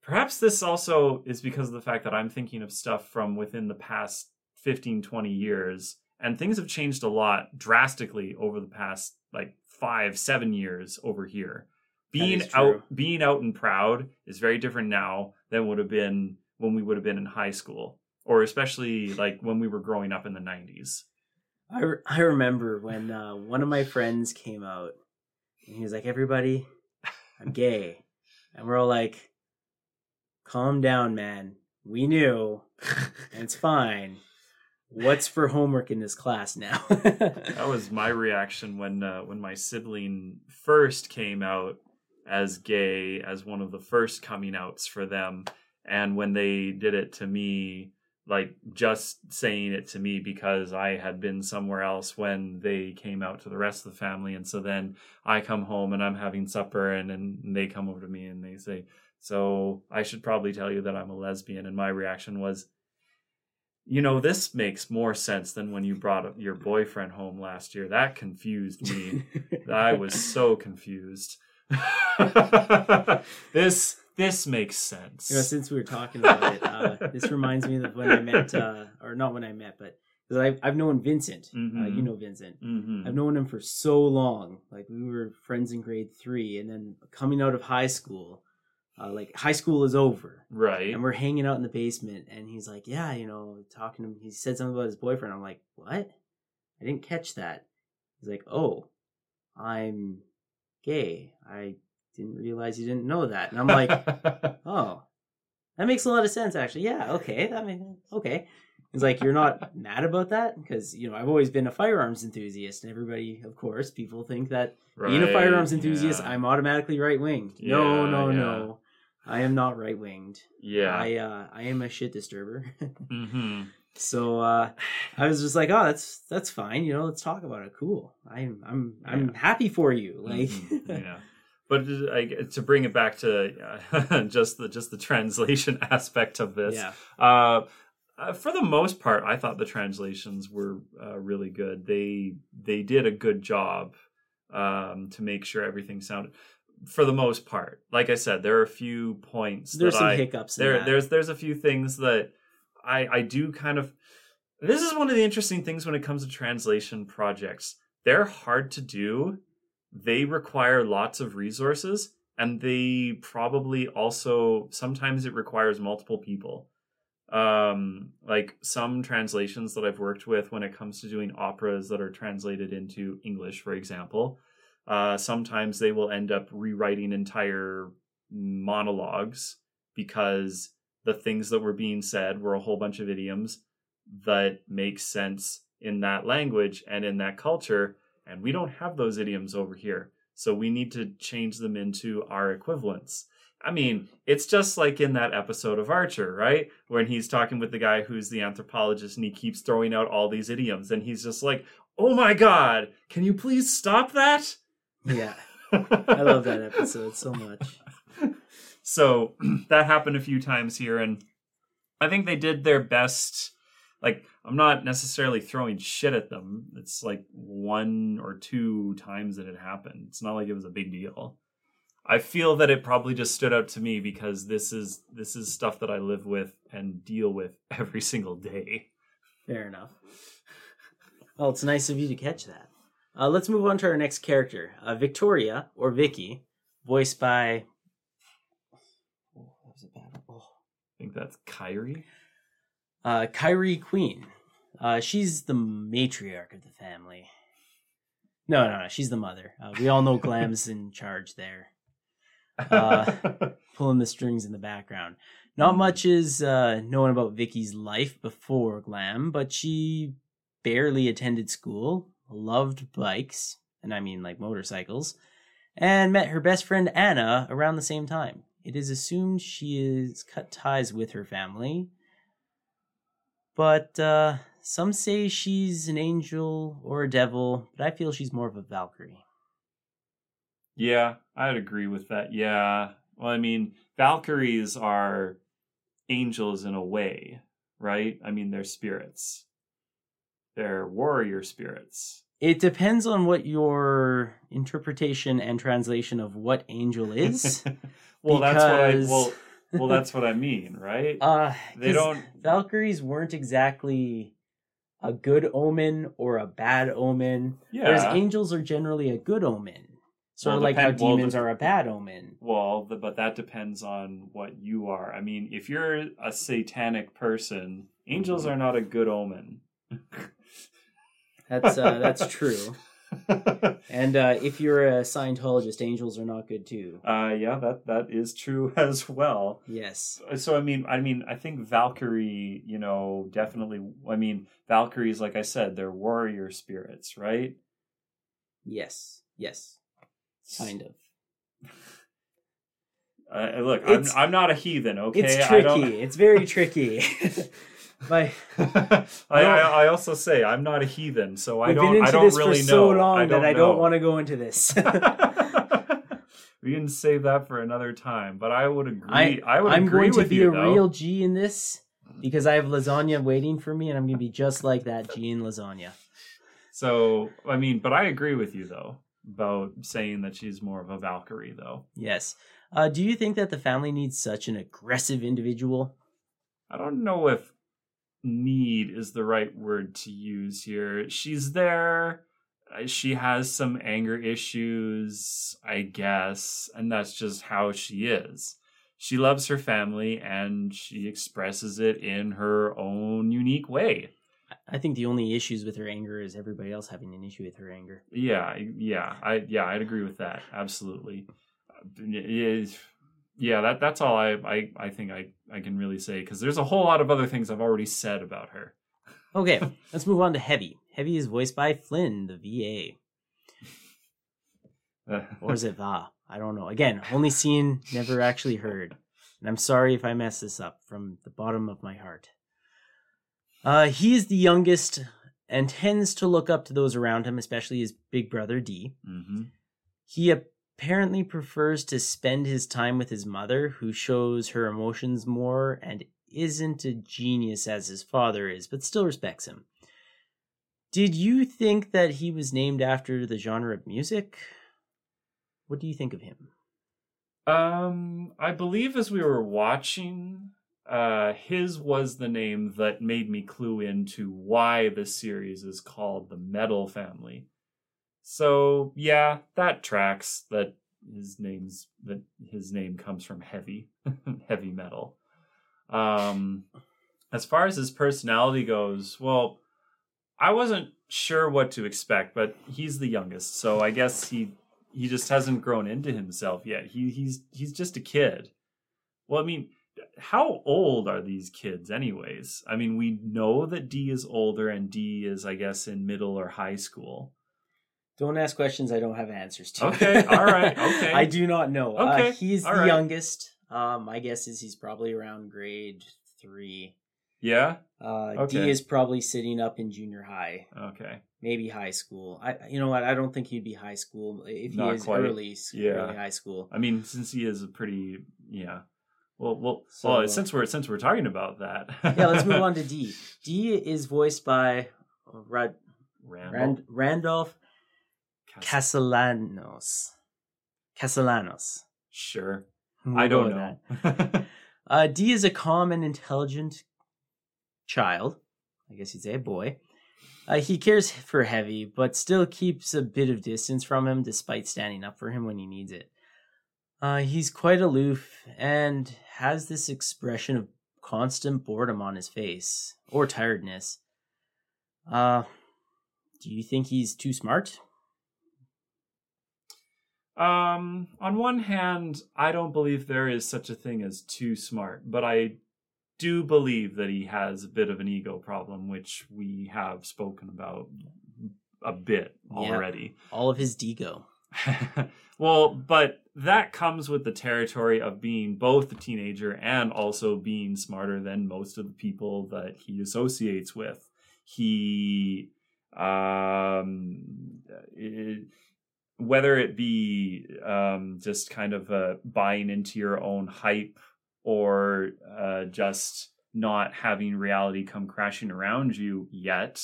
Perhaps this also is because of the fact that I'm thinking of stuff from within the past 15, 20 years, and things have changed a lot drastically over the past like five, seven years over here. Being out, being out and proud is very different now than would have been when we would have been in high school, or especially like when we were growing up in the 90s. I, re- I remember when uh, one of my friends came out and he was like, Everybody, I'm gay. And we're all like, Calm down, man. We knew, and it's fine. What's for homework in this class now? That was my reaction when uh, when my sibling first came out as gay as one of the first coming outs for them, and when they did it to me, like just saying it to me because I had been somewhere else when they came out to the rest of the family, and so then I come home and I'm having supper, and and they come over to me and they say, "So I should probably tell you that I'm a lesbian," and my reaction was. You know, this makes more sense than when you brought your boyfriend home last year. That confused me. I was so confused. this this makes sense. You know, since we were talking about it, uh, this reminds me of when I met, uh, or not when I met, but I've, I've known Vincent. Uh, Mhm. you know Vincent. Mhm. I've known him for so long. Like we were friends in grade three, and then coming out of high school, uh, like high school is over, Right. and we're hanging out in the basement, and he's like, "Yeah, you know, talking to him." He said something about his boyfriend. I'm like, "What? I didn't catch that." He's like, "Oh, I'm gay. I didn't realize you didn't know that." And I'm like, "Oh, that makes a lot of sense, actually. Yeah, okay, that makes okay." He's like, "You're not mad about that?" Because you know, I've always been a firearms enthusiast, and everybody, of course, people think that being a firearms enthusiast, yeah. I'm automatically right winged. no, Yeah, no, yeah. no. I am not right winged. yeah. I uh I am a shit disturber. hmm so uh I was just like, oh that's that's fine, you know, let's talk about it. Cool. I'm I'm I'm happy for you. Like Mhm, yeah. But uh, I, to bring it back to uh, just the just the translation aspect of this, yeah. Uh, uh, for the most part, I thought the translations were uh, really good. They they did a good job um, to make sure everything sounded. For the most part, like I said, there are a few points There's that some I hiccups there there's there's a few things that I I do kind of. This is one of the interesting things when it comes to translation projects. They're hard to do. They require lots of resources, and they probably also sometimes it requires multiple people. Um like some translations that i've worked with when it comes to doing operas that are translated into english for example uh sometimes they will end up rewriting entire monologues because the things that were being said were a whole bunch of idioms that make sense in that language and in that culture and we don't have those idioms over here so we need to change them into our equivalents I mean, it's just like in that episode of Archer, right? When he's talking with the guy who's the anthropologist and he keeps throwing out all these idioms and he's just like, "Oh my god, can you please stop that?" Yeah. I love that episode so much. so that happened a few times here and I think they did their best like I'm not necessarily throwing shit at them. It's like one or two times that it happened. It's not like it was a big deal. I feel that it probably just stood out to me because this is this is stuff that I live with and deal with every single day. Fair enough. Well, it's nice of you to catch that. Uh, let's move on to our next character, uh, Victoria or Vicky, voiced by. Oh, that was a bad. Oh. I think that's Kyrie. Uh, Kyrie Queen. Uh, she's the matriarch of the family. No, no, no. She's the mother. Uh, we all know Glam's in charge there, Uh, pulling the strings in the background. Not much is uh, known about Vicky's life before Glam, but she barely attended school, loved bikes, and I mean like motorcycles, and met her best friend Anna around the same time. It is assumed she is cut ties with her family, but uh, some say she's an angel or a devil, but I feel she's more of a Valkyrie. yeah, I'd agree with that. Yeah. Well, I mean, Valkyries are angels in a way, right? I mean, they're spirits. They're warrior spirits. It depends on what your interpretation and translation of what angel is. well, that's what I well, well, that's what I mean, right? Uh, They don't- Valkyries weren't exactly a good omen or a bad omen, yeah. whereas angels are generally a good omen. Sort Well, of like how depend- well, demons are a bad omen. Well, the, but that depends on what you are. I mean, if you're a satanic person, angels are not a good omen. That's uh, that's true. And uh, if you're a Scientologist, angels are not good too. uh, yeah, that that is true as well. Yes. So I mean, I mean, I think Valkyrie, you know, definitely. I mean, Valkyries, like I said, they're warrior spirits, right? Yes. Yes. Kind of. Uh, look, I'm, I'm not a heathen, okay? It's I don't- tricky. It's very tricky. My, I, I, I also say I'm not a heathen, so I don't. been I don't this really for know. so long I that I know. don't want to go into this. we can save that for another time. But I would agree. I- I, would I'm going to be you, a though. real G in this because I have lasagna waiting for me, and I'm going to be just like that G in lasagna. So I mean, but I agree with you though about saying that she's more of a Valkyrie, though. Yes. Uh, do you think that the family needs such an aggressive individual? I don't know if need is the right word to use here. She's there. uh, She has some anger issues, I guess, and that's just how she is. She loves her family and she expresses it in her own unique way. I think the only issues with her anger is everybody else having an issue with her anger. Yeah, yeah, I yeah, I'd agree with that. Absolutely. Uh, yeah, that that's all I I, I think I, I can really say because there's a whole lot of other things I've already said about her. Okay, let's move on to Heavy. Heavy is voiced by Flynn, the VA. Or is it Va? I don't know. Again, only seen, never actually heard. And I'm sorry if I mess this up from the bottom of my heart. Uh, he is the youngest and tends to look up to those around him, especially his big brother D. hmm He apparently prefers to spend his time with his mother, who shows her emotions more and isn't a genius as his father is, but still respects him. Did you think that he was named after the genre of music? What do you think of him? Um, I believe as we were watching, uh, his was the name that made me clue into why the series is called the Metal Family. So yeah, that tracks. That his name's that his name comes from heavy, heavy metal. Um, as far as his personality goes, well, I wasn't sure what to expect, but he's the youngest, so I guess he he just hasn't grown into himself yet. He he's he's just a kid. Well, I mean, how old are these kids anyways? I mean, we know that D is older and D is I guess in middle or high school. Don't ask questions I don't have answers to. Okay, all right, okay. I do not know. Uh, Okay, he's all the right. youngest. Um, my guess is he's probably around grade three. Yeah? Uh, Okay. D is probably sitting up in junior high, Okay. maybe high school. I, you know what? I don't think he'd be high school if he Not is quite. early, Yeah. early high school. I mean, since he is a pretty yeah. Well, well, So, well. uh, Since we're since we're talking about that, Yeah, let's move on to D. D is voiced by uh, Rad, Randall Rand, Randolph Cas- Castellanos. Castellanos. Sure, We'll I don't know. that. Uh, D is a calm and intelligent child. I guess you'd say a boy. Uh, he cares for Heavy, but still keeps a bit of distance from him despite standing up for him when he needs it. Uh, he's quite aloof and has this expression of constant boredom on his face or tiredness. Uh, do you think he's too smart? Um, on one hand, I don't believe there is such a thing as too smart, but I do believe that he has a bit of an ego problem, which we have spoken about a bit Yeah. already. All of his Digo. well, but that comes with the territory of being both a teenager and also being smarter than most of the people that he associates with. He, um, it- whether it be um, just kind of uh, buying into your own hype or uh, just not having reality come crashing around you yet,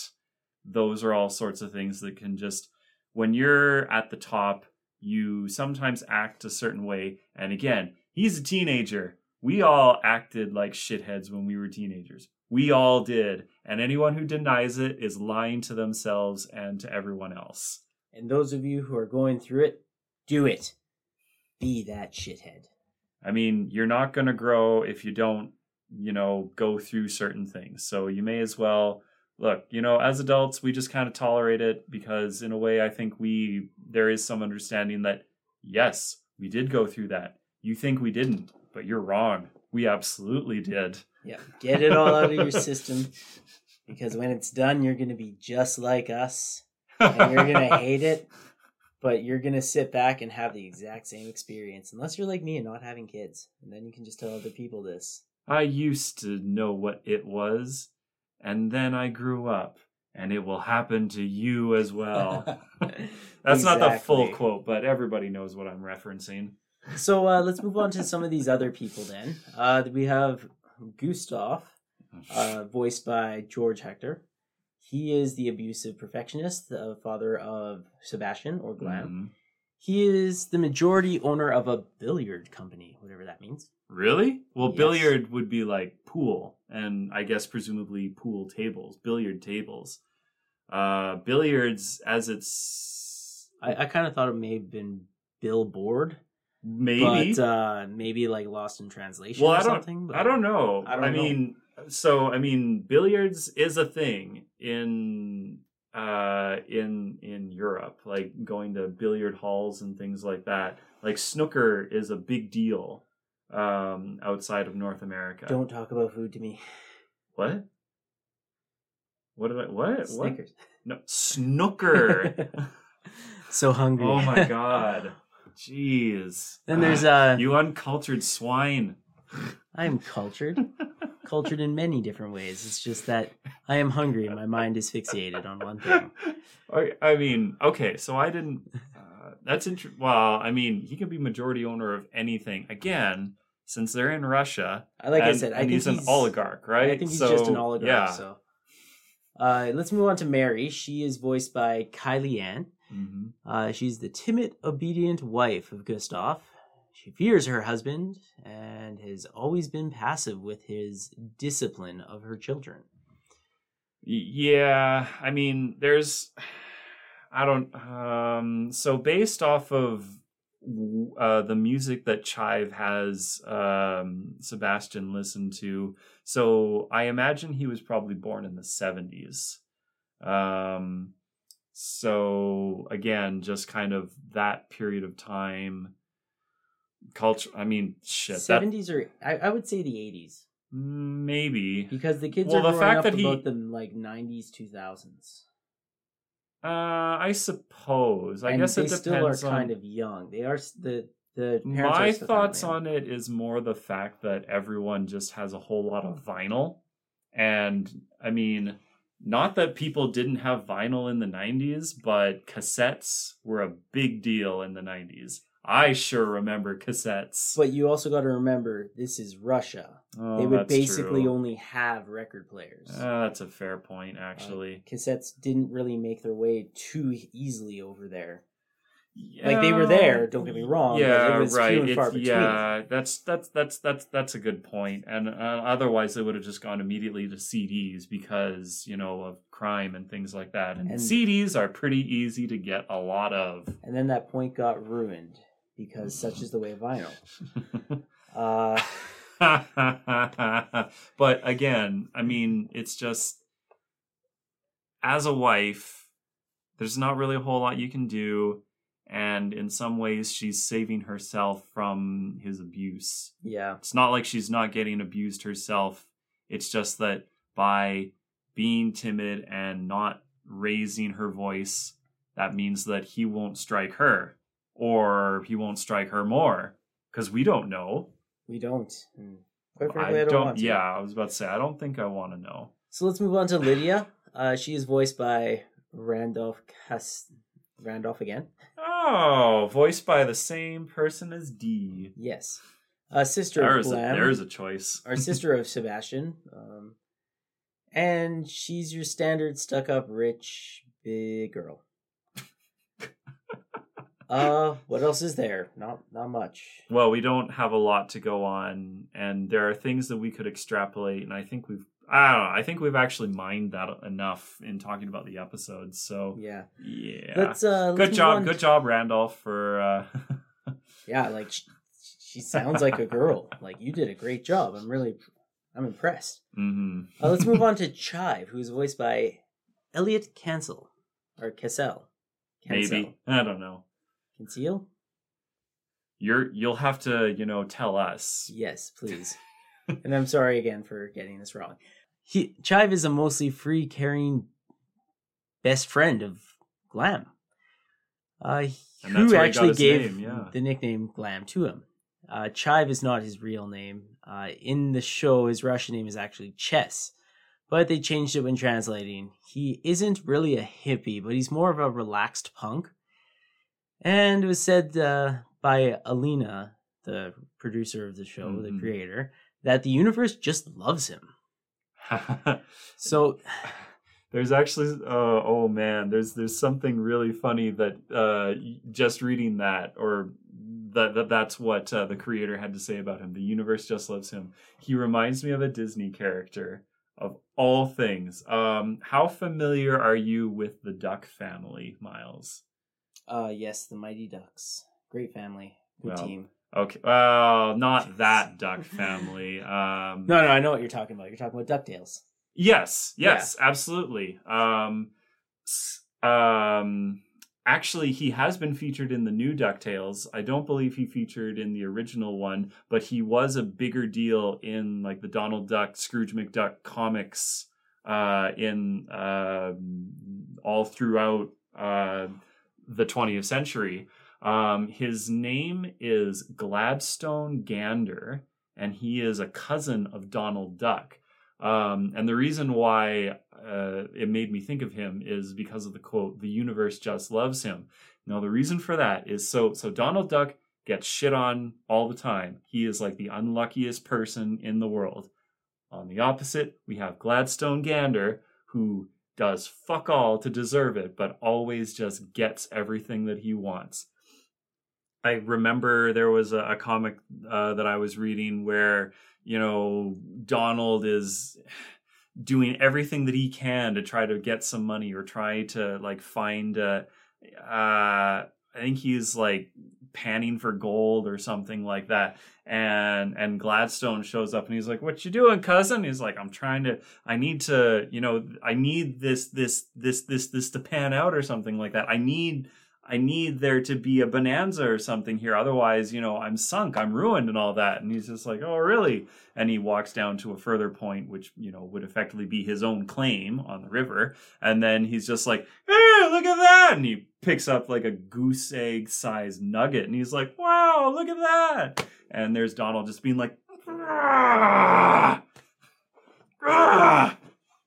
those are all sorts of things that can just when you're at the top, you sometimes act a certain way. And again, he's a teenager. We all acted like shitheads when we were teenagers. We all did. And anyone who denies it is lying to themselves and to everyone else. And those of you who are going through it, do it. Be that shithead. I mean, you're not going to grow if you don't, you know, go through certain things. So you may as well look, you know, as adults, we just kind of tolerate it because in a way I think we there is some understanding that yes, we did go through that. You think we didn't, but you're wrong. We absolutely did. Yeah, get it all out of your system because when it's done, you're going to be just like us and you're going to hate it, but you're going to sit back and have the exact same experience unless you're like me and not having kids. And then you can just tell other people this. I used to know what it was, and then I grew up, and it will happen to you as well. That's not the full quote, but everybody knows what I'm referencing. So uh, let's move on to some of these other people then. Uh, we have Gustav, uh, voiced by George Hector. He is the abusive perfectionist, the father of Sebastian or Glam. Mhm. He is the majority owner of a billiard company, whatever that means. Really? Well, Yes. billiard would be like pool, and I guess presumably pool tables, billiard tables. Uh, billiards, as it's I, I kind of thought it may have been billboard, maybe. but uh, maybe like lost in translation well, or I don't. something. But I don't know. I don't know. mean, so I mean, billiards is a thing in uh in in Europe, like going to billiard halls and things like that. Like snooker is a big deal um outside of North America. Don't talk about food to me. What? What did I? What? What? Snickers. No, snooker. So hungry. oh my god. Jeez. Then there's uh you uncultured swine. I'm cultured. cultured in many different ways. It's just that I am hungry and my mind is fixated on one thing. I, mean, okay, so I didn't. Uh, that's interesting. Well, I mean, he can be majority owner of anything. Again, since they're in Russia, I like I said, I and think he's an oligarch, right? I think he's So, just an oligarch. Yeah. So, uh, let's move on to Mary. She is voiced by Kylie Ann. hmm Uh, she's the timid, obedient wife of Gustav. She fears her husband and has always been passive with his discipline of her children. Yeah, I mean, there's, I don't. Um, so based off of uh, the music that Chive has um, Sebastian listened to, so I imagine he was probably born in the seventies. Um, so again, just kind of that period of time. Culture. I mean, shit. Seventies or I, I would say the eighties maybe. because the kids Well, are the growing up that he- about the like nineties, two thousands. Uh, I suppose. I and guess they it still are depends on. kind of young. They are the the parents My are still kind of thoughts on it is more the fact that everyone just has a whole lot of vinyl. And I mean, not that people didn't have vinyl in the 90s, but cassettes were a big deal in the 90s. I sure remember cassettes. But you also got to remember, this is Russia. Oh, they would basically true. only have record players. Uh, that's a fair point, actually. Cassettes didn't really make their way too easily over there. Like they were there, don't get me wrong. Yeah, right. few and It's- far between. yeah, that's that's that's that's that's a good point. And uh, otherwise, they would have just gone immediately to CDs because you know of crime and things like that. And, And- CDs are pretty easy to get a lot of. And then that point got ruined because such is the way of vinyl. Uh, but again, I mean, it's just as a wife, there's not really a whole lot you can do. And in some ways, she's saving herself from his abuse. yeah, It's not like she's not getting abused herself. It's just that by being timid and not raising her voice, that means that he won't strike her or he won't strike her more because we don't know. we don't. Quite frankly, I, I don't, don't. yeah, I was about to say I don't think I want to know. So let's move on to Lydia. Uh, she is voiced by Randolph Cast Randolph again. Oh, voiced by the same person as D. Yes, uh, sister of There's a, Glam. there's a choice. our sister of Sebastian. Um, and she's your standard stuck up rich big girl. Uh, what else is there? Not not much. Well, we don't have a lot to go on, and there are things that we could extrapolate, and I think we've. I don't know. I think we've actually mined that enough in talking about the episodes. So Yeah. yeah, Let's uh let's good job, on- good job, Randolph, for. uh Yeah, like she, she sounds like a girl. Like you did a great job. I'm really I'm impressed. mhm. Uh, let's move on to Chive, who's voiced by Elliot Cancel or Cassell. Maybe I don't know. Cancel? You're you'll have to you know tell us. Yes, please. and I'm sorry again for getting this wrong. He, Chive is a mostly free carrying best friend of Glam. Uh, who where he got actually gave name, yeah. the nickname Glam to him. Uh, Chive is not his real name. Uh, in the show, his Russian name is actually Chess, but they changed it when translating. He isn't really a hippie, but he's more of a relaxed punk. And it was said uh, by Alina, the producer of the show, the Mhm. creator, that the universe just loves him. So, there's actually uh, oh man there's there's something really funny that uh just reading that or that, that that's what uh, the creator had to say about him the universe just loves him he reminds me of a disney character of all things um how familiar are you with the duck family Myles uh, yes, the Mighty Ducks, great family, good Well, team. okay well not that duck family um No, no, I know what you're talking about. You're talking about Ducktales. Yes, yes, absolutely. Um, um, actually, he has been featured in the new Ducktales. I don't believe he featured in the original one, but he was a bigger deal in like the Donald Duck, Scrooge McDuck comics. Uh, in um all throughout uh, the 20th century. Um, his name is Gladstone Gander, and he is a cousin of Donald Duck. Um, and the reason why uh, it made me think of him is because of the quote, "The universe just loves him." Now, the reason for that is so so Donald Duck gets shit on all the time. He is like the unluckiest person in the world. On the opposite, we have Gladstone Gander, who does fuck all to deserve it, but always just gets everything that he wants. I remember there was a, a comic uh, that I was reading where you know Donald is doing everything that he can to try to get some money or try to like find uh, uh I think he's like panning for gold or something like that. And and Gladstone shows up and he's like what you doing cousin? He's like I'm trying to I need to you know I need this this this this this to pan out or something like that. I need I need there to be a bonanza or something here. Otherwise, you know, I'm sunk, I'm ruined and all that. And he's just like, oh, really? And he walks down to a further point, which, you know, would effectively be his own claim on the river. And then he's just like, hey, look at that. And he picks up like a goose egg sized nugget. And he's like, wow, look at that. And there's Donald just being like!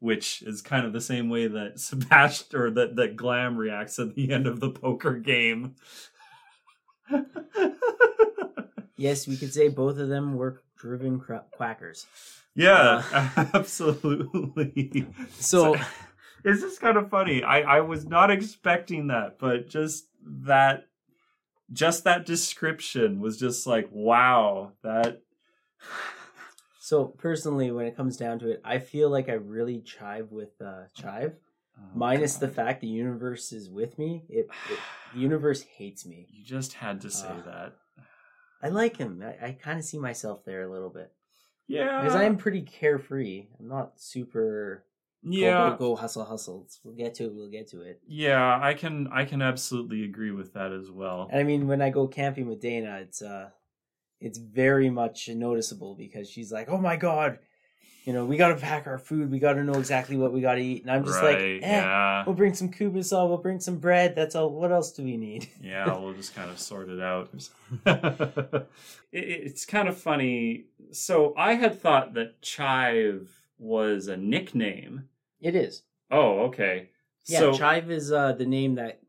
Which is kind of the same way that Sebastian or that, that Glam reacts at the end of the poker game. Yes, we could say both of them were driven quackers. yeah, uh, absolutely. So, it's just kind of funny. I, I was not expecting that, but just that just that description was just like, wow, that. So personally, when it comes down to it, I feel like I really chive with uh, chive. Oh, Minus the fact the universe is with me. It, it the universe hates me. You just had to say Ah. that. I like him. I, I kind of see myself there a little bit Yeah. because I am pretty carefree. I'm not super Yeah. go, go, go hustle hustle. We'll get to it. We'll get to it. Yeah, I can I can absolutely agree with that as well. And I mean, when I go camping with Dana, it's uh, it's very much noticeable because she's like, "Oh my god, you know, we got to pack our food. We got to know exactly what we got to eat." And I'm just like, eh, yeah. "We'll bring some kubasol. We'll bring some bread. That's all. What else do we need?" Yeah, we'll just kind of sort it out. it, it's kind of funny. So I had thought that Chive was a nickname. It is. Oh, okay. Yeah, so, Chive is uh, the name that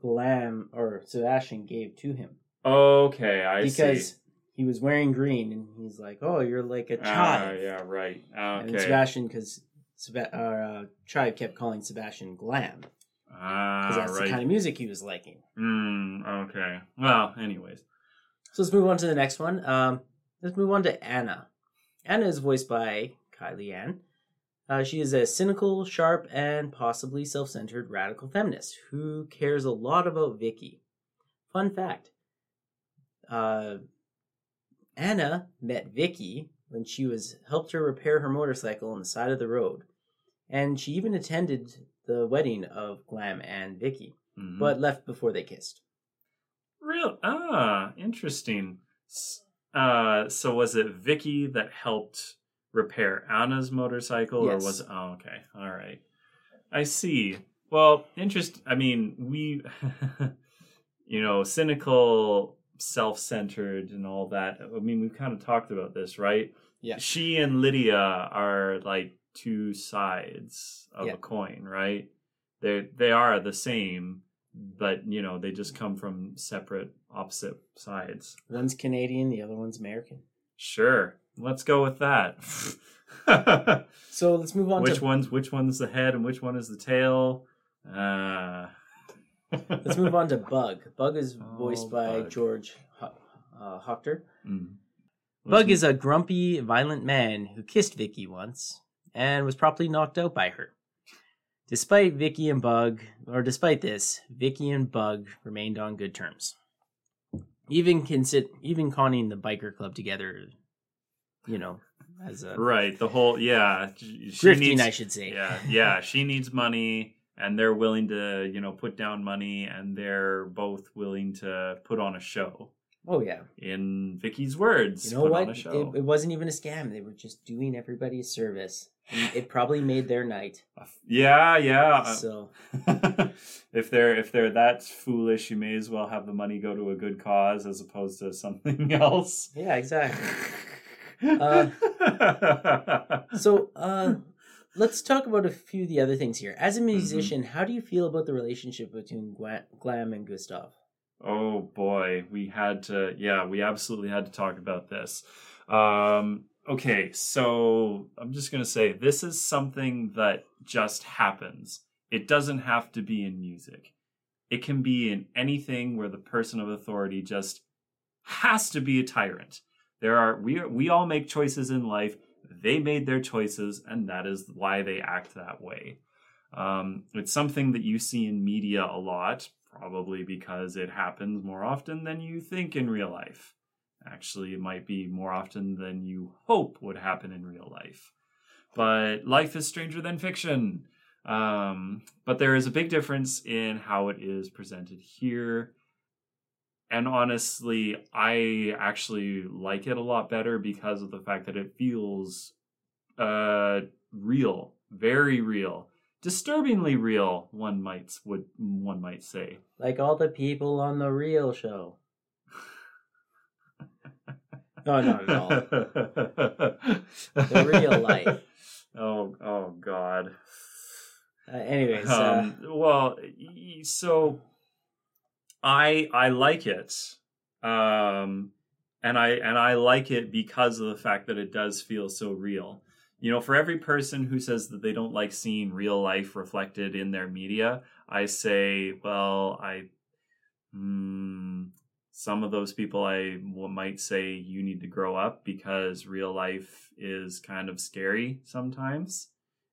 Glam or Sebastian gave to him okay, I because see. He was wearing green, and he's like, "Oh, you're like a child." chive." yeah, right. And. Sebastian, because Seba- uh, Chive kept calling Sebastian Glam because Ah, that's right. the kind of music he was liking. Mm, okay. Well, anyways. So let's move on to the next one. Um, let's move on to Anna. Anna is voiced by Kylie Ann. Uh, she is a cynical, sharp, and possibly self-centered radical feminist who cares a lot about Vicky. Fun fact: uh, Anna met Vicky when she was helped her repair her motorcycle on the side of the road, and she even attended the wedding of Glam and Vicky, Mhm. but left before they kissed. Real ah, interesting. S- Uh, so was it Vicky that helped repair Anna's motorcycle, or was it? Oh, okay, all right. I see. Well, interest. I mean, we, you know, cynical, self-centered, and all that. I mean, we've kind of talked about this, right? Yeah. She and Lydia are like two sides of Yeah. a coin, right? They they are the same, but you know they just come from separate, opposite sides. One's Canadian, the other one's American. Sure, let's go with that. So let's move on which to one's which one's the head and which one is the tail? Uh, let's move on to Bug. Bug is voiced Oh, by Bug. George Ho- uh, Hochter. Mm. Bug is a grumpy, violent man who kissed Vicky once and was promptly knocked out by her. Despite Vicky and Bug, or despite this, Vicky and Bug remained on good terms. Even consi- even conning the biker club together, you know, as a right. The whole yeah. She grifting, needs- I should say. yeah yeah she needs money and they're willing to you know put down money and they're both willing to put on a show Oh yeah. in vicky's words You know put what? on a It, show it wasn't even a scam. They were just doing everybody a service. And It probably made their night. yeah yeah So if they're if they're that foolish you may as well have the money go to a good cause as opposed to something else yeah, exactly. Uh, So uh let's talk about a few of the other things here. As a Mm-hmm. musician, how do you feel about the relationship between Glam and Gustav? Oh boy, we had to yeah, we absolutely had to talk about this. Um okay, so I'm just going to say this is something that just happens. It doesn't have to be in music. It can be in anything where the person of authority just has to be a tyrant. There are we are, we all make choices in life. They made their choices and that is why they act that way. Um, it's something that you see in media a lot, probably because it happens more often than you think in real life. Actually, it might be more often than you hope would happen in real life. But life is stranger than fiction. Um, but there is a big difference in how it is presented here. And honestly, I actually like it a lot better because of the fact that it feels uh, real, very real disturbingly real one might would one might say Like all the people on the real show. No, not at all. the real life. oh oh god Uh, anyways, uh, um, well so i i like it um and i and i like it because of the fact that it does feel so real you know for every person who says that they don't like seeing real life reflected in their media i say well i mm, some of those people I might say you need to grow up because real life is kind of scary sometimes.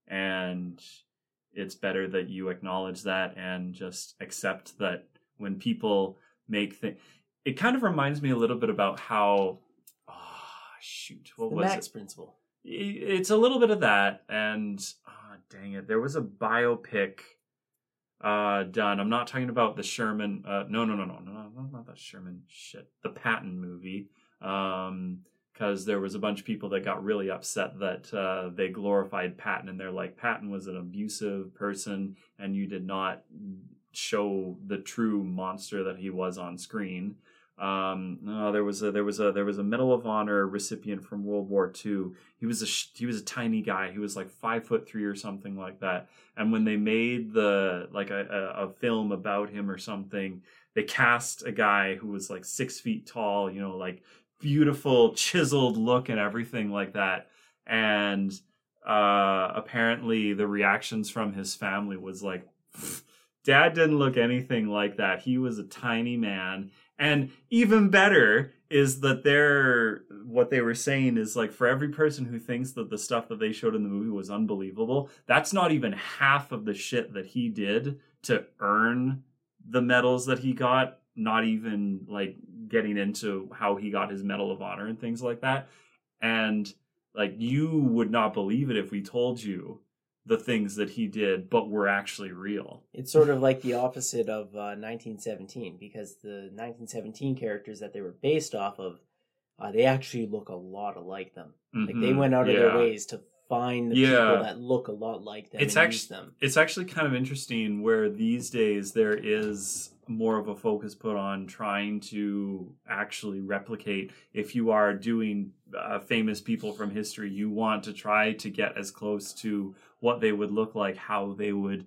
And it's better that you acknowledge that and just accept that when people make things. It kind of reminds me a little bit about how. Oh, shoot. What the was Max it? principle. it's a little bit of that and ah, dang it there was a biopic uh done i'm not talking about the sherman uh no no no no no no not that sherman shit the patton movie um because there was a bunch of people that got really upset that uh, they glorified Patton and they're like Patton was an abusive person and you did not show the true monster that he was on screen. Um, no, there was a there was a there was a Medal of Honor recipient from World War II. He was a he was a tiny guy. He was like five foot three or something like that. And when they made the like a, a, a film about him or something, they cast a guy who was like six feet tall. You know, like beautiful chiseled look and everything like that. And uh, apparently, the reactions from his family was like. Dad didn't look anything like that. He was a tiny man. And even better is that they're what they were saying is like for every person who thinks that the stuff that they showed in the movie was unbelievable, that's not even half of the shit that he did to earn the medals that he got, not even like getting into how he got his medal of honor and things like that. And like you would not believe it if we told you the things that he did, but were actually real. It's sort of like the opposite of uh, 1917 because the 1917 characters that they were based off of, uh, they actually look a lot alike them. Like they Mhm, went out of yeah. their ways to find the Yeah. people that look a lot like them It's and actu- use them. It's actually kind of interesting where these days there is more of a focus put on trying to actually replicate. If you are doing uh, famous people from history, you want to try to get as close to what they would look like, how they would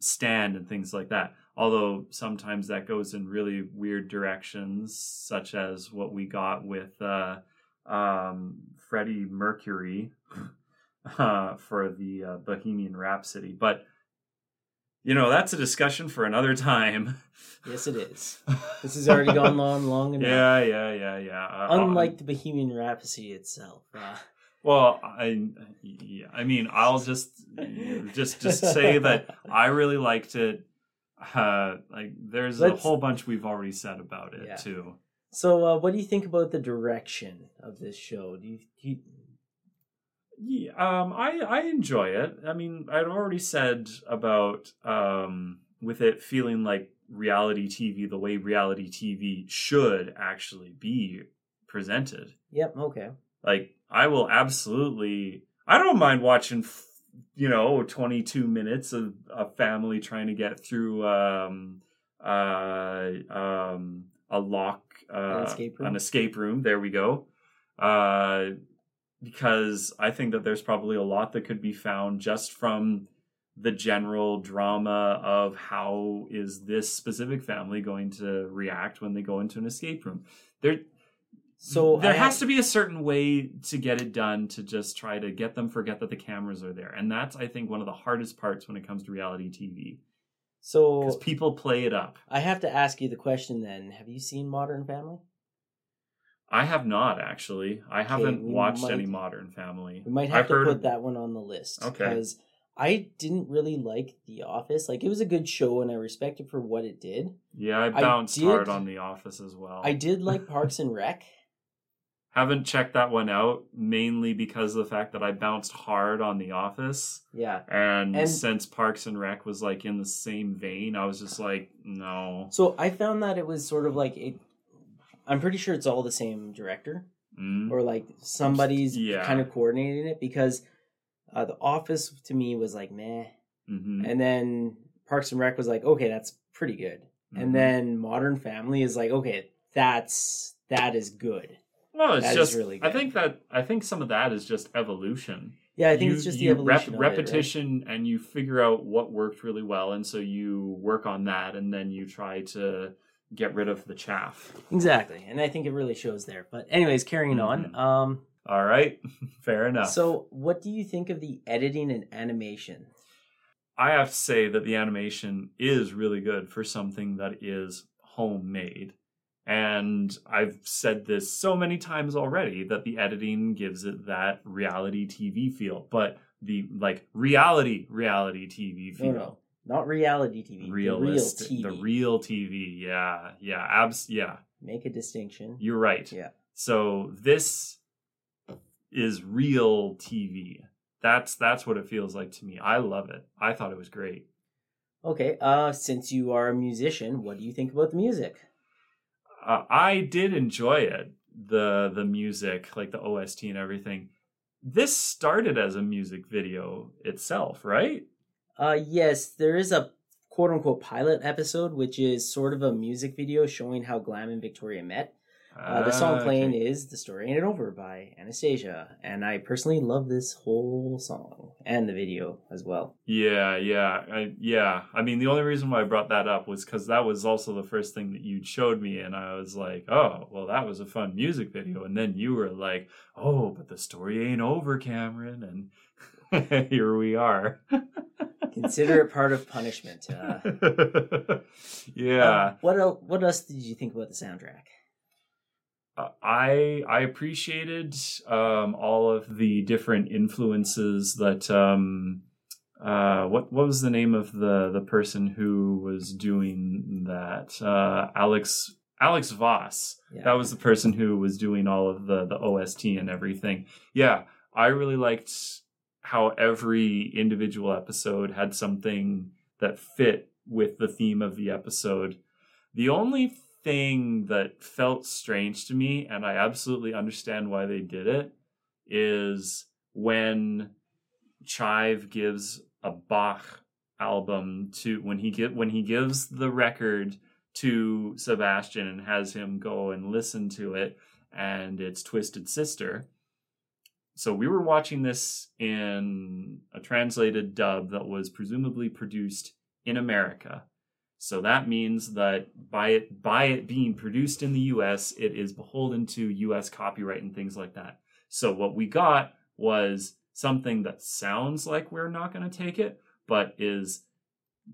stand, and things like that. Although sometimes that goes in really weird directions, such as what we got with uh, um, Freddie Mercury uh, for the uh, Bohemian Rhapsody. But you know, that's a discussion for another time. Yes, it is. This has already gone on long enough. yeah, yeah, yeah, yeah. Uh, Unlike the Bohemian Rhapsody itself. Uh, well, I, yeah, I mean, I'll just, just, just say that I really liked it. Uh, like, there's a Let's- whole bunch we've already said about it Yeah. too. so, uh, what do you think about the direction of this show? Do you, do you Yeah, um, I I enjoy it. I mean, I'd already said about um, with it feeling like reality TV, the way reality TV should actually be presented. Yep. Okay. Like, I will absolutely. I don't mind watching, you know, twenty two minutes of a family trying to get through um, uh, um, a lock, uh, escape room? An escape room. There we go. Uh, because I think that there's probably a lot that could be found just from the general drama of how is this specific family going to react when they go into an escape room. There So there I has to be a certain way to get it done to just try to get them forget that the cameras are there. And that's I think one of the hardest parts when it comes to reality TV So because people play it up. I have to ask you the question then. Have you seen Modern Family? I have not actually. I haven't watched might- any Modern Family. We might have I've to put that one on the list. Okay. Because I didn't really like The Office. Like it was a good show and I respect it for what it did. Yeah, I I bounced did- hard on The Office as well. I did like Parks and Rec. Haven't checked that one out mainly because of the fact that I bounced hard on The Office. Yeah. And, And- since Parks and Rec was like in the same vein, I was just like, no. So I found that it was sort of like it I'm pretty sure it's all the same director Mm. or like somebody's Yeah. kind of coordinating it because uh, The Office to me was like meh. Mhm. And then Parks and Rec was like, okay, that's pretty good. Mhm. And then Modern Family is like, okay, that's that is good. Well, it's That is just really I think that I think some of that is just evolution. Yeah, I think you, it's just the evolution rep- of it, right? repetition, and you figure out what worked really well, and so you work on that, and then you try to get rid of the chaff. Exactly, and I think it really shows there. But anyways, carrying Mhm. on. Um, All right, fair enough. so what do you think of the editing and animation? I have to say that the animation is really good for something that is homemade. And I've said this so many times already that the editing gives it that reality TV feel, but the like reality reality TV feel. No, no, not reality TV. Realistic, The real TV. the real TV. Yeah, yeah, abs. Yeah, Make a distinction. you're right. Yeah. So this is real TV. That's that's what it feels like to me. I love it. I thought it was great. Okay. Uh, since you are a musician, what do you think about the music? Uh, I did enjoy it. The the music, like the OST and everything. This started as a music video itself, right? Uh, yes, there is a quote unquote pilot episode, which is sort of a music video showing how Glam and Victoria met. Uh, the song Ah, playing okay. is The Story Ain't It Over by Anastasia, and I personally love this whole song and the video as well. Yeah, yeah, I, yeah. I mean, the only reason why I brought that up was because that was also the first thing that you showed me, and I was like, "Oh, well, that was a fun music video." And then you were like, "Oh, but the story ain't over, Cameron," and here we are. Consider it part of punishment. Uh, yeah, uh, what else? What else did you think about the soundtrack? Uh, I I appreciated um, all of the different influences that um, uh, what what was the name of the the person who was doing that? Uh, Alex Alex Voss. Yeah. that was the person who was doing all of the the OST and everything. Yeah I really liked how every individual episode had something that fit with the theme of the episode. The only thing that felt strange to me, and I absolutely understand why they did it, is when Chive gives a Bach album to when he get when he gives the record to Sebastian and has him go and listen to it, and it's Twisted Sister. So we were watching this in a translated dub that was presumably produced in America. So that means that by it by it being produced in the US, it is beholden to US copyright and things like that. So what we got was something that sounds like we're not going to take it, but is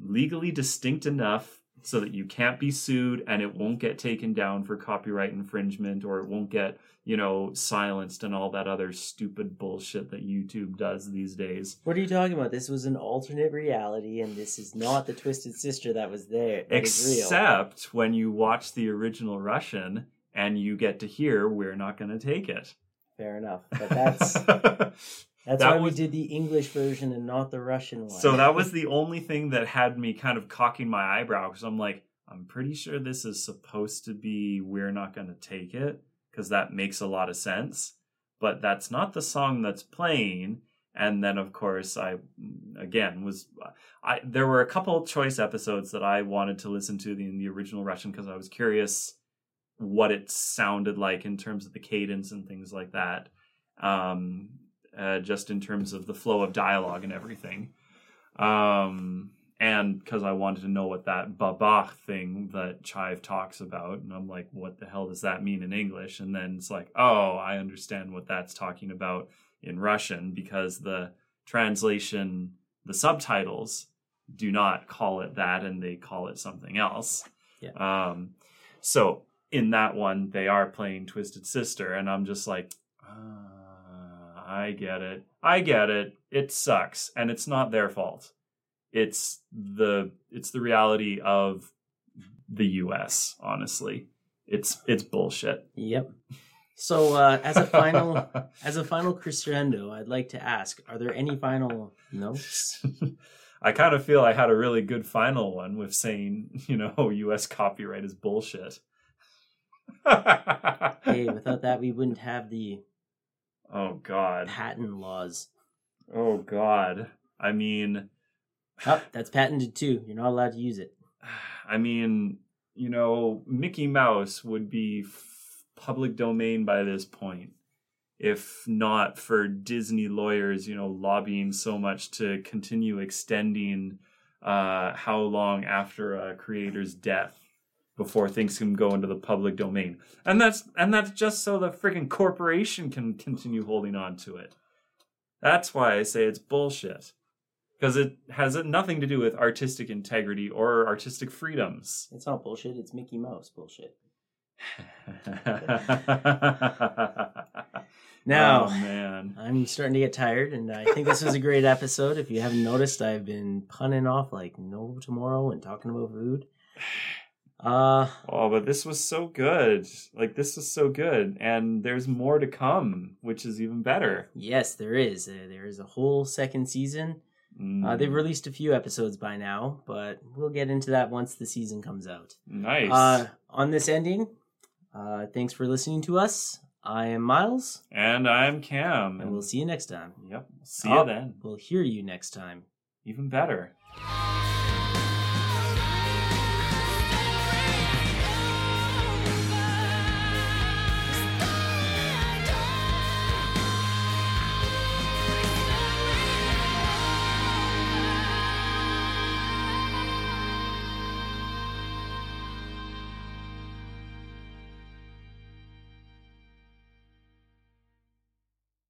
legally distinct enough so that you can't be sued and it won't get taken down for copyright infringement or it won't get, you know, silenced and all that other stupid bullshit that YouTube does these days. What are you talking about? This was an alternate reality, and this is not the Twisted Sister that was there. That. Except when you watch the original Russian and you get to hear we're not going to take it. Fair enough, but that's that's That why was- we did the English version and not the Russian one. so that was the only thing that had me kind of cocking my eyebrow because I'm like, I'm pretty sure this is supposed to be we're not going to take it because that makes a lot of sense. But that's not the song that's playing. And then, of course, I again was I there were a couple choice episodes that I wanted to listen to in the original Russian because I was curious what it sounded like in terms of the cadence and things like that. Um, uh, just in terms of the flow of dialogue and everything. Um, and because I wanted to know what that babach thing that Chive talks about, and I'm like, what the hell does that mean in English? And then it's like, oh, I understand what that's talking about in Russian because the translation, the subtitles do not call it that, and they call it something else. Yeah. Um, so in that one, they are playing Twisted Sister, and I'm just like, ah, I get it. I get it. It sucks, and it's not their fault. It's the it's the reality of the U.S. Honestly, it's it's bullshit. Yep. So uh, as a final as a final crescendo, I'd like to ask: Are there any final notes? I kind of feel I had a really good final one with saying, you know, U.S. copyright is bullshit. hey, without that, we wouldn't have the oh God. patent laws. Oh God. I mean, Oh, that's patented too. You're not allowed to use it. I mean, you know, Mickey Mouse would be f- public domain by this point, if not for Disney lawyers, you know, lobbying so much to continue extending uh, how long after a creator's death before things can go into the public domain, and that's and that's just so the freaking corporation can continue holding on to it. That's why I say it's bullshit. Because it has nothing to do with artistic integrity or artistic freedoms. It's not bullshit. It's Mickey Mouse bullshit. Now, oh, man. I'm starting to get tired, and I think this was a great episode. If you haven't noticed, I've been punning off like no tomorrow and talking about food. Uh, Oh, but this was so good. Like this was so good, and there's more to come, which is even better. yes, there is. Uh, there is a whole second season. Uh, they've Mm, released a few episodes by now, but we'll get into that once the season comes out. nice. Uh, on this ending, uh, thanks for listening to us. I am Myles, and I'm Cam. and we'll see you next time. Yep. See Oh. you then. We'll hear you next time. Even better.